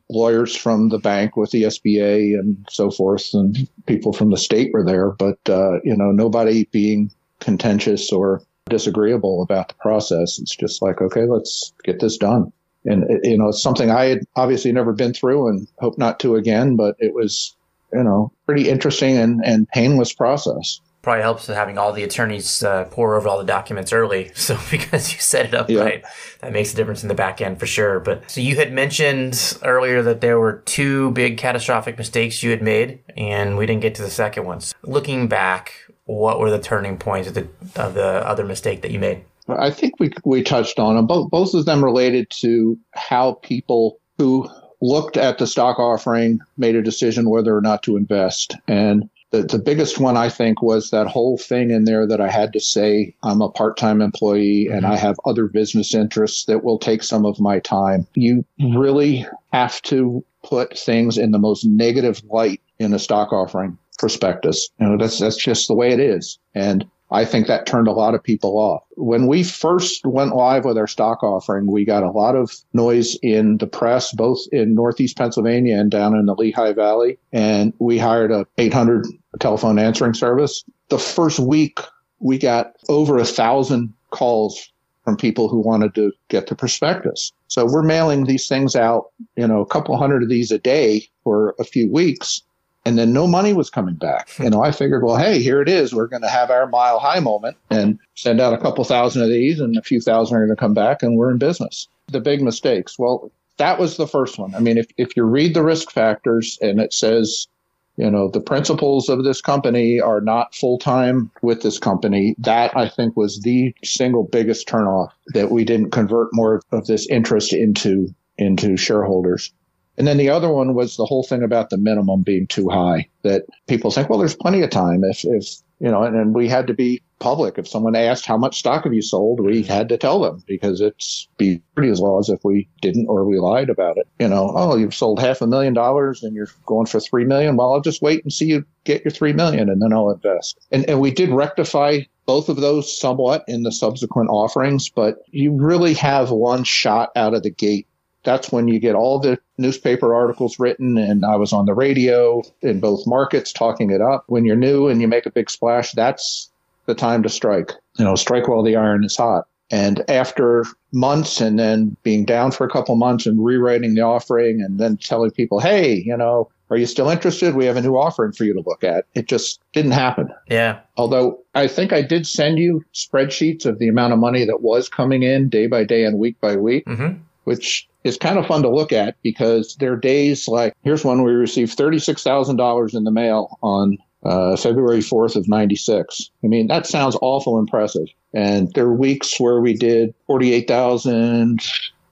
lawyers from the bank with the SBA and so forth, and people from the state were there, but, uh, you know, nobody being contentious or disagreeable about the process. It's just like, okay, let's get this done. And, you know, it's something I had obviously never been through and hope not to again, but it was, you know, pretty interesting and, and painless process probably helps with having all the attorneys uh, pour over all the documents early. So because you set it up yeah. right, that makes a difference in the back end for sure. But so you had mentioned earlier that there were two big catastrophic mistakes you had made, and we didn't get to the second ones. Looking back, what were the turning points of the of the other mistake that you made? I think we we touched on them. Both both of them related to how people who looked at the stock offering made a decision whether or not to invest and the, the biggest one I think was that whole thing in there that I had to say I'm a part-time employee and mm-hmm. I have other business interests that will take some of my time. You really have to put things in the most negative light in a stock offering prospectus. You know, that's that's just the way it is. And I think that turned a lot of people off. When we first went live with our stock offering, we got a lot of noise in the press, both in Northeast Pennsylvania and down in the Lehigh Valley. And we hired a 800 telephone answering service. The first week, we got over a thousand calls from people who wanted to get the prospectus. So we're mailing these things out, you know, a couple hundred of these a day for a few weeks and then no money was coming back. Hmm. You know, I figured, well, hey, here it is. We're going to have our mile high moment and send out a couple thousand of these, and a few thousand are going to come back, and we're in business. The big mistakes. Well, that was the first one. I mean, if, if you read the risk factors and it says, you know, the principals of this company are not full time with this company, that I think was the single biggest turnoff that we didn't convert more of this interest into into shareholders. And then the other one was the whole thing about the minimum being too high that people think, well, there's plenty of time if, if, you know, and, and we had to be public. If someone asked how much stock have you sold, we had to tell them because it's be pretty as laws if we didn't or we lied about it. You know, oh, you've sold half a million dollars and you're going for three million. Well, I'll just wait and see you get your three million and then I'll invest. And, and we did rectify both of those somewhat in the subsequent offerings, but you really have one shot out of the gate that's when you get all the newspaper articles written and I was on the radio in both markets talking it up. When you're new and you make a big splash, that's the time to strike. You know, strike while the iron is hot. And after months and then being down for a couple months and rewriting the offering and then telling people, hey, you know, are you still interested? We have a new offering for you to look at. It just didn't happen. Yeah. Although I think I did send you spreadsheets of the amount of money that was coming in day by day and week by week, mm-hmm. Which is kind of fun to look at because there are days like here's one we received $36,000 in the mail on uh, February 4th of 96. I mean, that sounds awful impressive. And there are weeks where we did 48,000,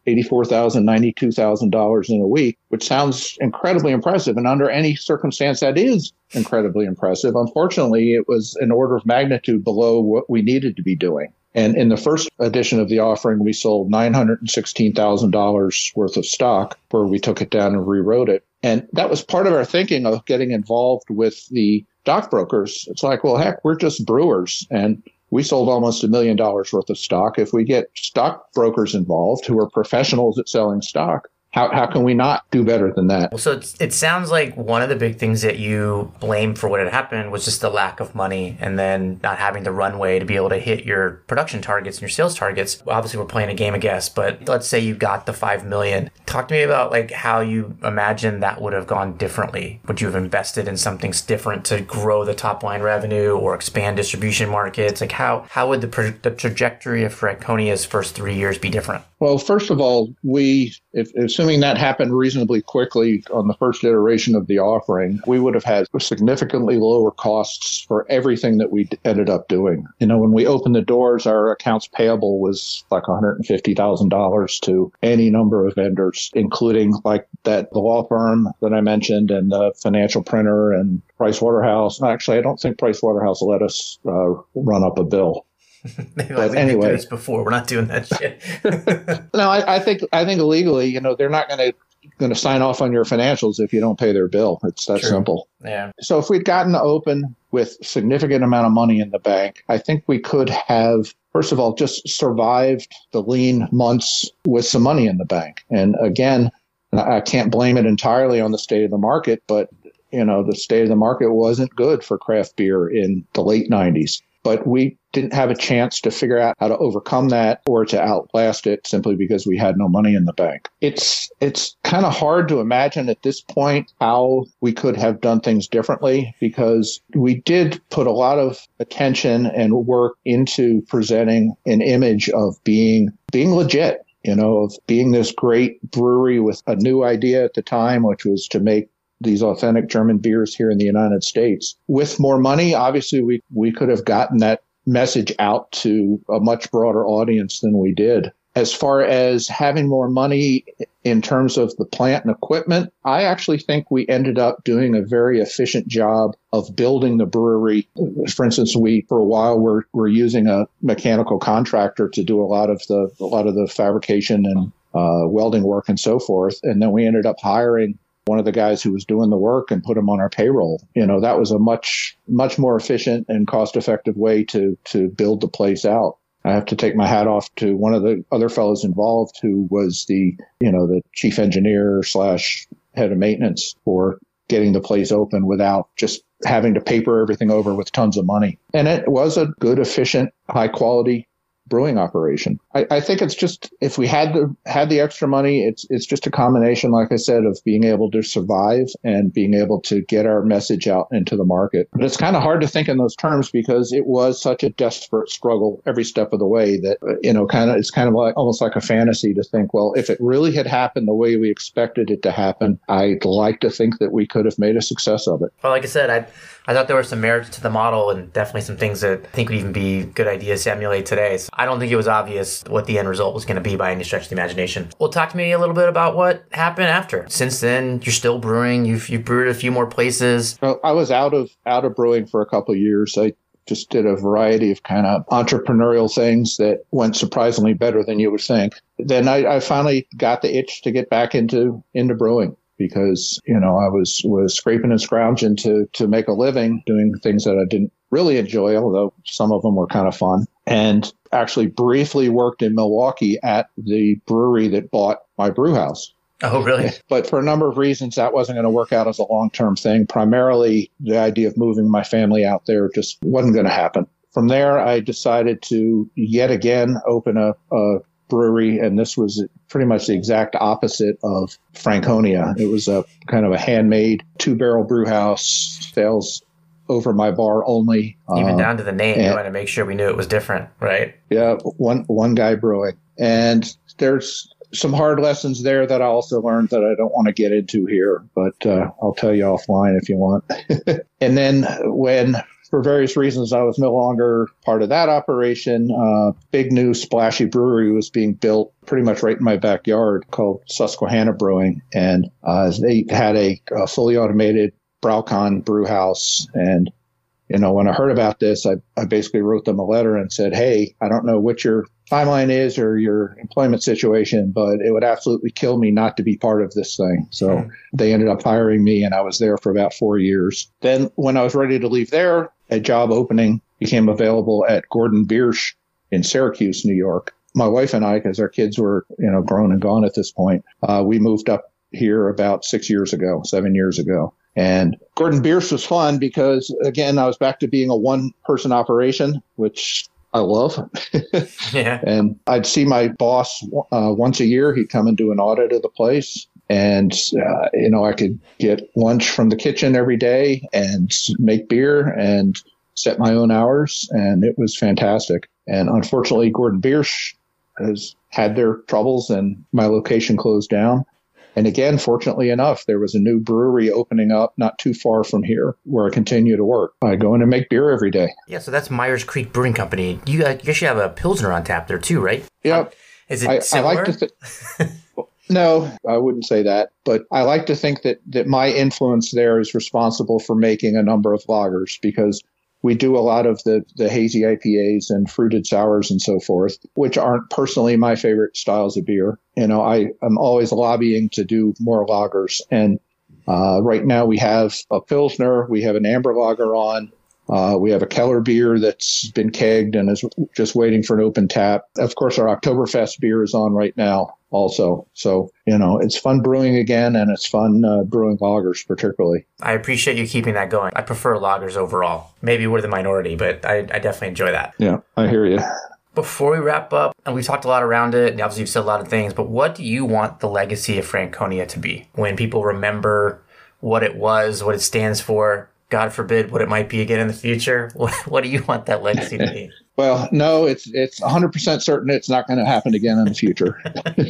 $84,000, $92,000 in a week, which sounds incredibly impressive. And under any circumstance, that is incredibly impressive. Unfortunately, it was an order of magnitude below what we needed to be doing. And in the first edition of the offering, we sold $916,000 worth of stock where we took it down and rewrote it. And that was part of our thinking of getting involved with the stockbrokers. It's like, well, heck, we're just brewers and we sold almost a million dollars worth of stock. If we get stockbrokers involved who are professionals at selling stock, how, how can we not do better than that? So it sounds like one of the big things that you blame for what had happened was just the lack of money and then not having the runway to be able to hit your production targets and your sales targets. Obviously, we're playing a game of guess, but let's say you got the five million. Talk to me about like how you imagine that would have gone differently. Would you have invested in something different to grow the top line revenue or expand distribution markets? Like how how would the, the trajectory of Franconia's first three years be different? Well, first of all, we, if, assuming that happened reasonably quickly on the first iteration of the offering, we would have had significantly lower costs for everything that we ended up doing. You know, when we opened the doors, our accounts payable was like $150,000 to any number of vendors, including like that the law firm that I mentioned and the financial printer and Price Waterhouse. Actually, I don't think Price Waterhouse let us uh, run up a bill. Maybe like we anyway, this before. We're not doing that shit. no, I, I, think I think legally, you know, they're not going to going to sign off on your financials if you don't pay their bill. It's that True. simple. Yeah. So if we'd gotten open with significant amount of money in the bank, I think we could have first of all just survived the lean months with some money in the bank. And again, I can't blame it entirely on the state of the market, but you know, the state of the market wasn't good for craft beer in the late 90s but we didn't have a chance to figure out how to overcome that or to outlast it simply because we had no money in the bank. It's it's kind of hard to imagine at this point how we could have done things differently because we did put a lot of attention and work into presenting an image of being being legit you know, of being this great brewery with a new idea at the time, which was to make these authentic German beers here in the United States. With more money, obviously we, we could have gotten that message out to a much broader audience than we did. As far as having more money in terms of the plant and equipment, I actually think we ended up doing a very efficient job of building the brewery. For instance, we for a while were, were using a mechanical contractor to do a lot of the a lot of the fabrication and uh, welding work and so forth, and then we ended up hiring one of the guys who was doing the work and put him on our payroll. You know, that was a much, much more efficient and cost effective way to, to build the place out. I have to take my hat off to one of the other fellows involved who was the, you know, the chief engineer slash head of maintenance for getting the place open without just having to paper everything over with tons of money. And it was a good, efficient, high quality brewing operation. I, I, think it's just if we had the had the extra money, it's it's just a combination, like I said, of being able to survive and being able to get our message out into the market. But it's kind of hard to think in those terms because it was such a desperate struggle every step of the way that you know, kind of it's kind of like almost like a fantasy to think, well, if it really had happened the way we expected it to happen, I'd like to think that we could have made a success of it. Well, like I said, I I thought there were some merits to the model and definitely some things that I think would even be good ideas to emulate today. So I don't think it was obvious what the end result was going to be by any stretch of the imagination. Well, talk to me a little bit about what happened after. Since then, you're still brewing. You've you've brewed a few more places. Well, I was out of out of brewing for a couple years. I just did a variety of kind of entrepreneurial things that went surprisingly better than you would think. Then I, I finally got the itch to get back into into brewing because you know I was was scraping and scrounging to to make a living doing things that I didn't really enjoy, although some of them were kind of fun. And actually briefly worked in Milwaukee at the brewery that bought my brew house. Oh, really? But for a number of reasons, that wasn't going to work out as a long term thing. Primarily, the idea of moving my family out there just wasn't going to happen. From there, I decided to yet again open a, a brewery, and this was pretty much the exact opposite of Franconia. It was a kind of a handmade two barrel brew house, sales over my bar only. Even uh, down to the name, and, you wanted to make sure we knew it was different, right? Yeah, one one guy brewing, and there's some hard lessons there that I also learned that I don't want to get into here, but uh, I'll tell you offline if you want. and then when for various reasons, I was no longer part of that operation. Uh, big new splashy brewery was being built pretty much right in my backyard called Susquehanna Brewing. And uh, they had a, a, fully automated BrauKon brew house. And, you know, when I heard about this, I, I basically wrote them a letter and said, Hey, I don't know what you're timeline is or your employment situation, but it would absolutely kill me not to be part of this thing. So mm. they ended up hiring me, and I was there for about four years. Then, when I was ready to leave there, a job opening became available at Gordon Biersch in Syracuse, New York. My wife and I, because our kids were, you know, grown and gone at this point, uh, we moved up here about six years ago, seven years ago. And Gordon Biersch was fun because, again, I was back to being a one person operation, which I love. yeah. And I'd see my boss uh, once a year. He'd come and do an audit of the place. And, uh, you know, I could get lunch from the kitchen every day and make beer and set my own hours. And it was fantastic. And unfortunately, Gordon Biersch has had their troubles and my location closed down. And again, fortunately enough, there was a new brewery opening up not too far from here where I continue to work. I go in and make beer every day. Yeah, so that's Meier's Creek Brewing Company. You, uh, you have a Pilsner on tap there too, right? Yep. Is it I, similar? I like to th- No, I wouldn't say that, but I like to think that that my influence there is responsible for making a number of lagers because we do a lot of the, the hazy IPAs and fruited sours and so forth, which aren't personally my favorite styles of beer. You know, I am always lobbying to do more lagers. And uh, right now we have a Pilsner, we have an amber lager on, uh, we have a Keller beer that's been kegged and is just waiting for an open tap. Of course, our Oktoberfest beer is on right now also. So, you know, it's fun brewing again and it's fun uh, brewing lagers particularly. I appreciate you keeping that going. I prefer lagers overall. Maybe we're the minority, but I, I definitely enjoy that. Yeah, I hear you. Before we wrap up, and we've talked a lot around it, and obviously you've said a lot of things, but what do you want the legacy of Franconia to be? When people remember what it was, what it stands for, God forbid, what it might be again in the future? What, what do you want that legacy to be? Well, no, it's it's 100% certain it's not going to happen again in the future.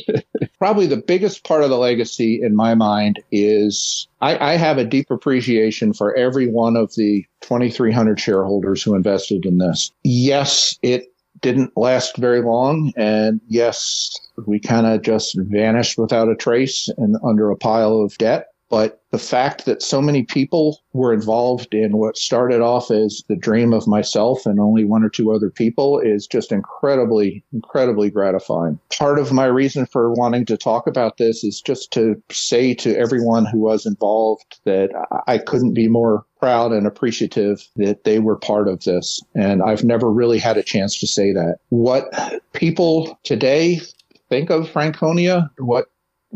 Probably the biggest part of the legacy in my mind is I, I have a deep appreciation for every one of the 2,300 shareholders who invested in this. Yes, it didn't last very long, and yes, we kind of just vanished without a trace and under a pile of debt. But the fact that so many people were involved in what started off as the dream of myself and only one or two other people is just incredibly, incredibly gratifying. Part of my reason for wanting to talk about this is just to say to everyone who was involved that I couldn't be more proud and appreciative that they were part of this. And I've never really had a chance to say that. What people today think of Franconia, what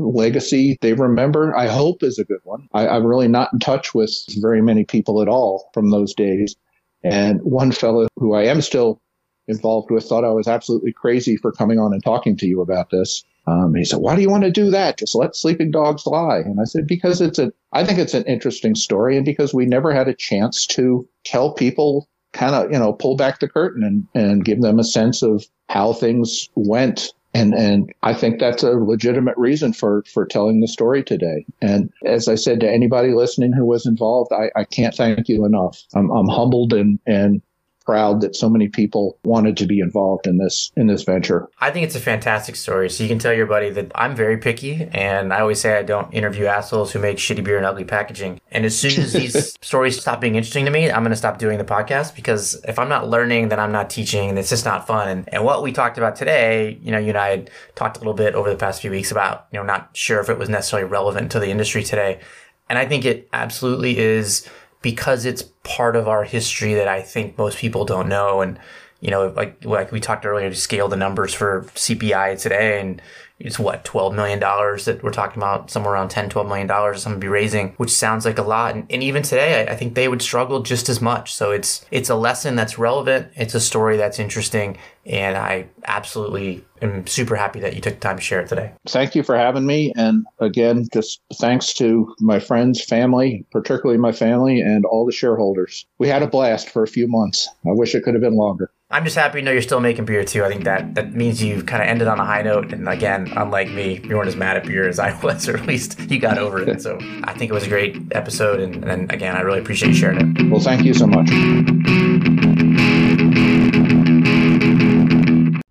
legacy they remember, I hope is a good one. I, I'm really not in touch with very many people at all from those days. And one fellow who I am still involved with thought I was absolutely crazy for coming on and talking to you about this. Um, he said, "Why do you want to do that? Just let sleeping dogs lie." And I said, "Because it's a, I think it's an interesting story, and because we never had a chance to tell people, kind of, you know, pull back the curtain and and give them a sense of how things went and and I think that's a legitimate reason for for telling the story today. And as I said to anybody listening who was involved, I, I can't thank you enough. I'm, I'm humbled and and proud that so many people wanted to be involved in this in this venture. I think it's a fantastic story. So you can tell your buddy that I'm very picky, and I always say I don't interview assholes who make shitty beer and ugly packaging. And as soon as these stories stop being interesting to me, I'm going to stop doing the podcast because if I'm not learning, then I'm not teaching, and it's just not fun. And, and what we talked about today, you know, you and I had talked a little bit over the past few weeks about you know not sure if it was necessarily relevant to the industry today, and I think it absolutely is because it's part of our history that I think most people don't know. And, you know, like, like we talked earlier to scale the numbers for CPI today and it's what, $12 million that we're talking about somewhere around 10, $12 million to be raising, which sounds like a lot. And, and even today, I, I, think they would struggle just as much. So it's, it's a lesson that's relevant. It's a story that's interesting. And I absolutely am super happy that you took time to share it today. Thank you for having me. And again, just thanks to my friends, family, particularly my family, and all the shareholders. We had a blast for a few months. I wish it could have been longer. I'm just happy to know you're still making beer too. I think that that means you've kind of ended on a high note. And again, unlike me, you weren't as mad at beer as I was, or at least you got over it. So I think it was a great episode. And, and again, I really appreciate you sharing it. Well, thank you so much.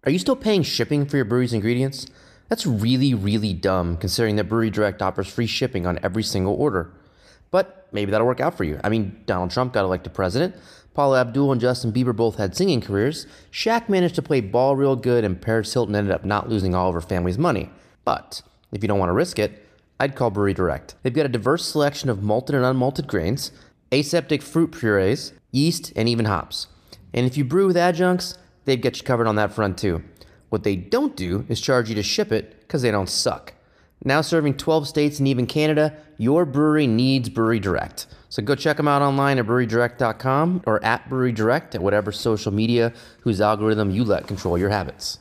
Are you still paying shipping for your brewery's ingredients? That's really, really dumb considering that Brewery Direct offers free shipping on every single order. But maybe that'll work out for you. I mean, Donald Trump got elected president. Paula Abdul and Justin Bieber both had singing careers. Shaq managed to play ball real good, and Paris Hilton ended up not losing all of her family's money. But if you don't want to risk it, I'd call Brewery Direct. They've got a diverse selection of malted and unmalted grains, aseptic fruit purees, yeast, and even hops. And if you brew with adjuncts, they've got you covered on that front too. What they don't do is charge you to ship it because they don't suck. Now serving 12 states and even Canada, your brewery needs Brewery Direct. So go check them out online at brewerydirect.com or at Brewery Direct at whatever social media whose algorithm you let control your habits.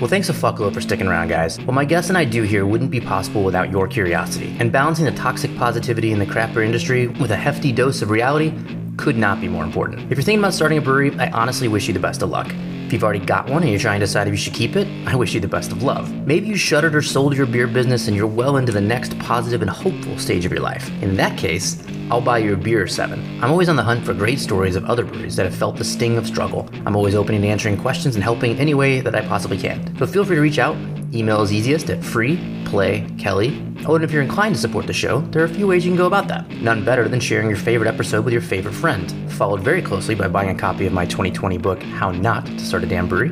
Well, thanks a fuckload for sticking around, guys. What my guest and I do here wouldn't be possible without your curiosity. And balancing the toxic positivity in the craft beer industry with a hefty dose of reality could not be more important. If you're thinking about starting a brewery, I honestly wish you the best of luck. If you've already got one and you're trying to decide if you should keep it, I wish you the best of love. Maybe you shuttered or sold your beer business and you're well into the next positive and hopeful stage of your life. In that case, I'll buy you a beer or seven. I'm always on the hunt for great stories of other breweries that have felt the sting of struggle. I'm always open to answering questions and helping in any way that I possibly can. So feel free to reach out. Email is easiest at freeplaykelly. Oh, and if you're inclined to support the show, there are a few ways you can go about that. None better than sharing your favorite episode with your favorite friend, followed very closely by buying a copy of my 2020 book, How Not to Start a Damn Brewery.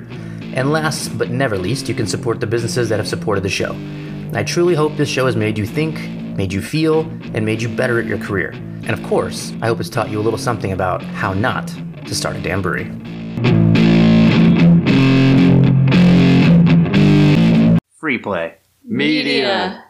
And last but never least, you can support the businesses that have supported the show. I truly hope this show has made you think, made you feel, and made you better at your career. And of course, I hope it's taught you a little something about how not to start a damn brewery. Free play. Media.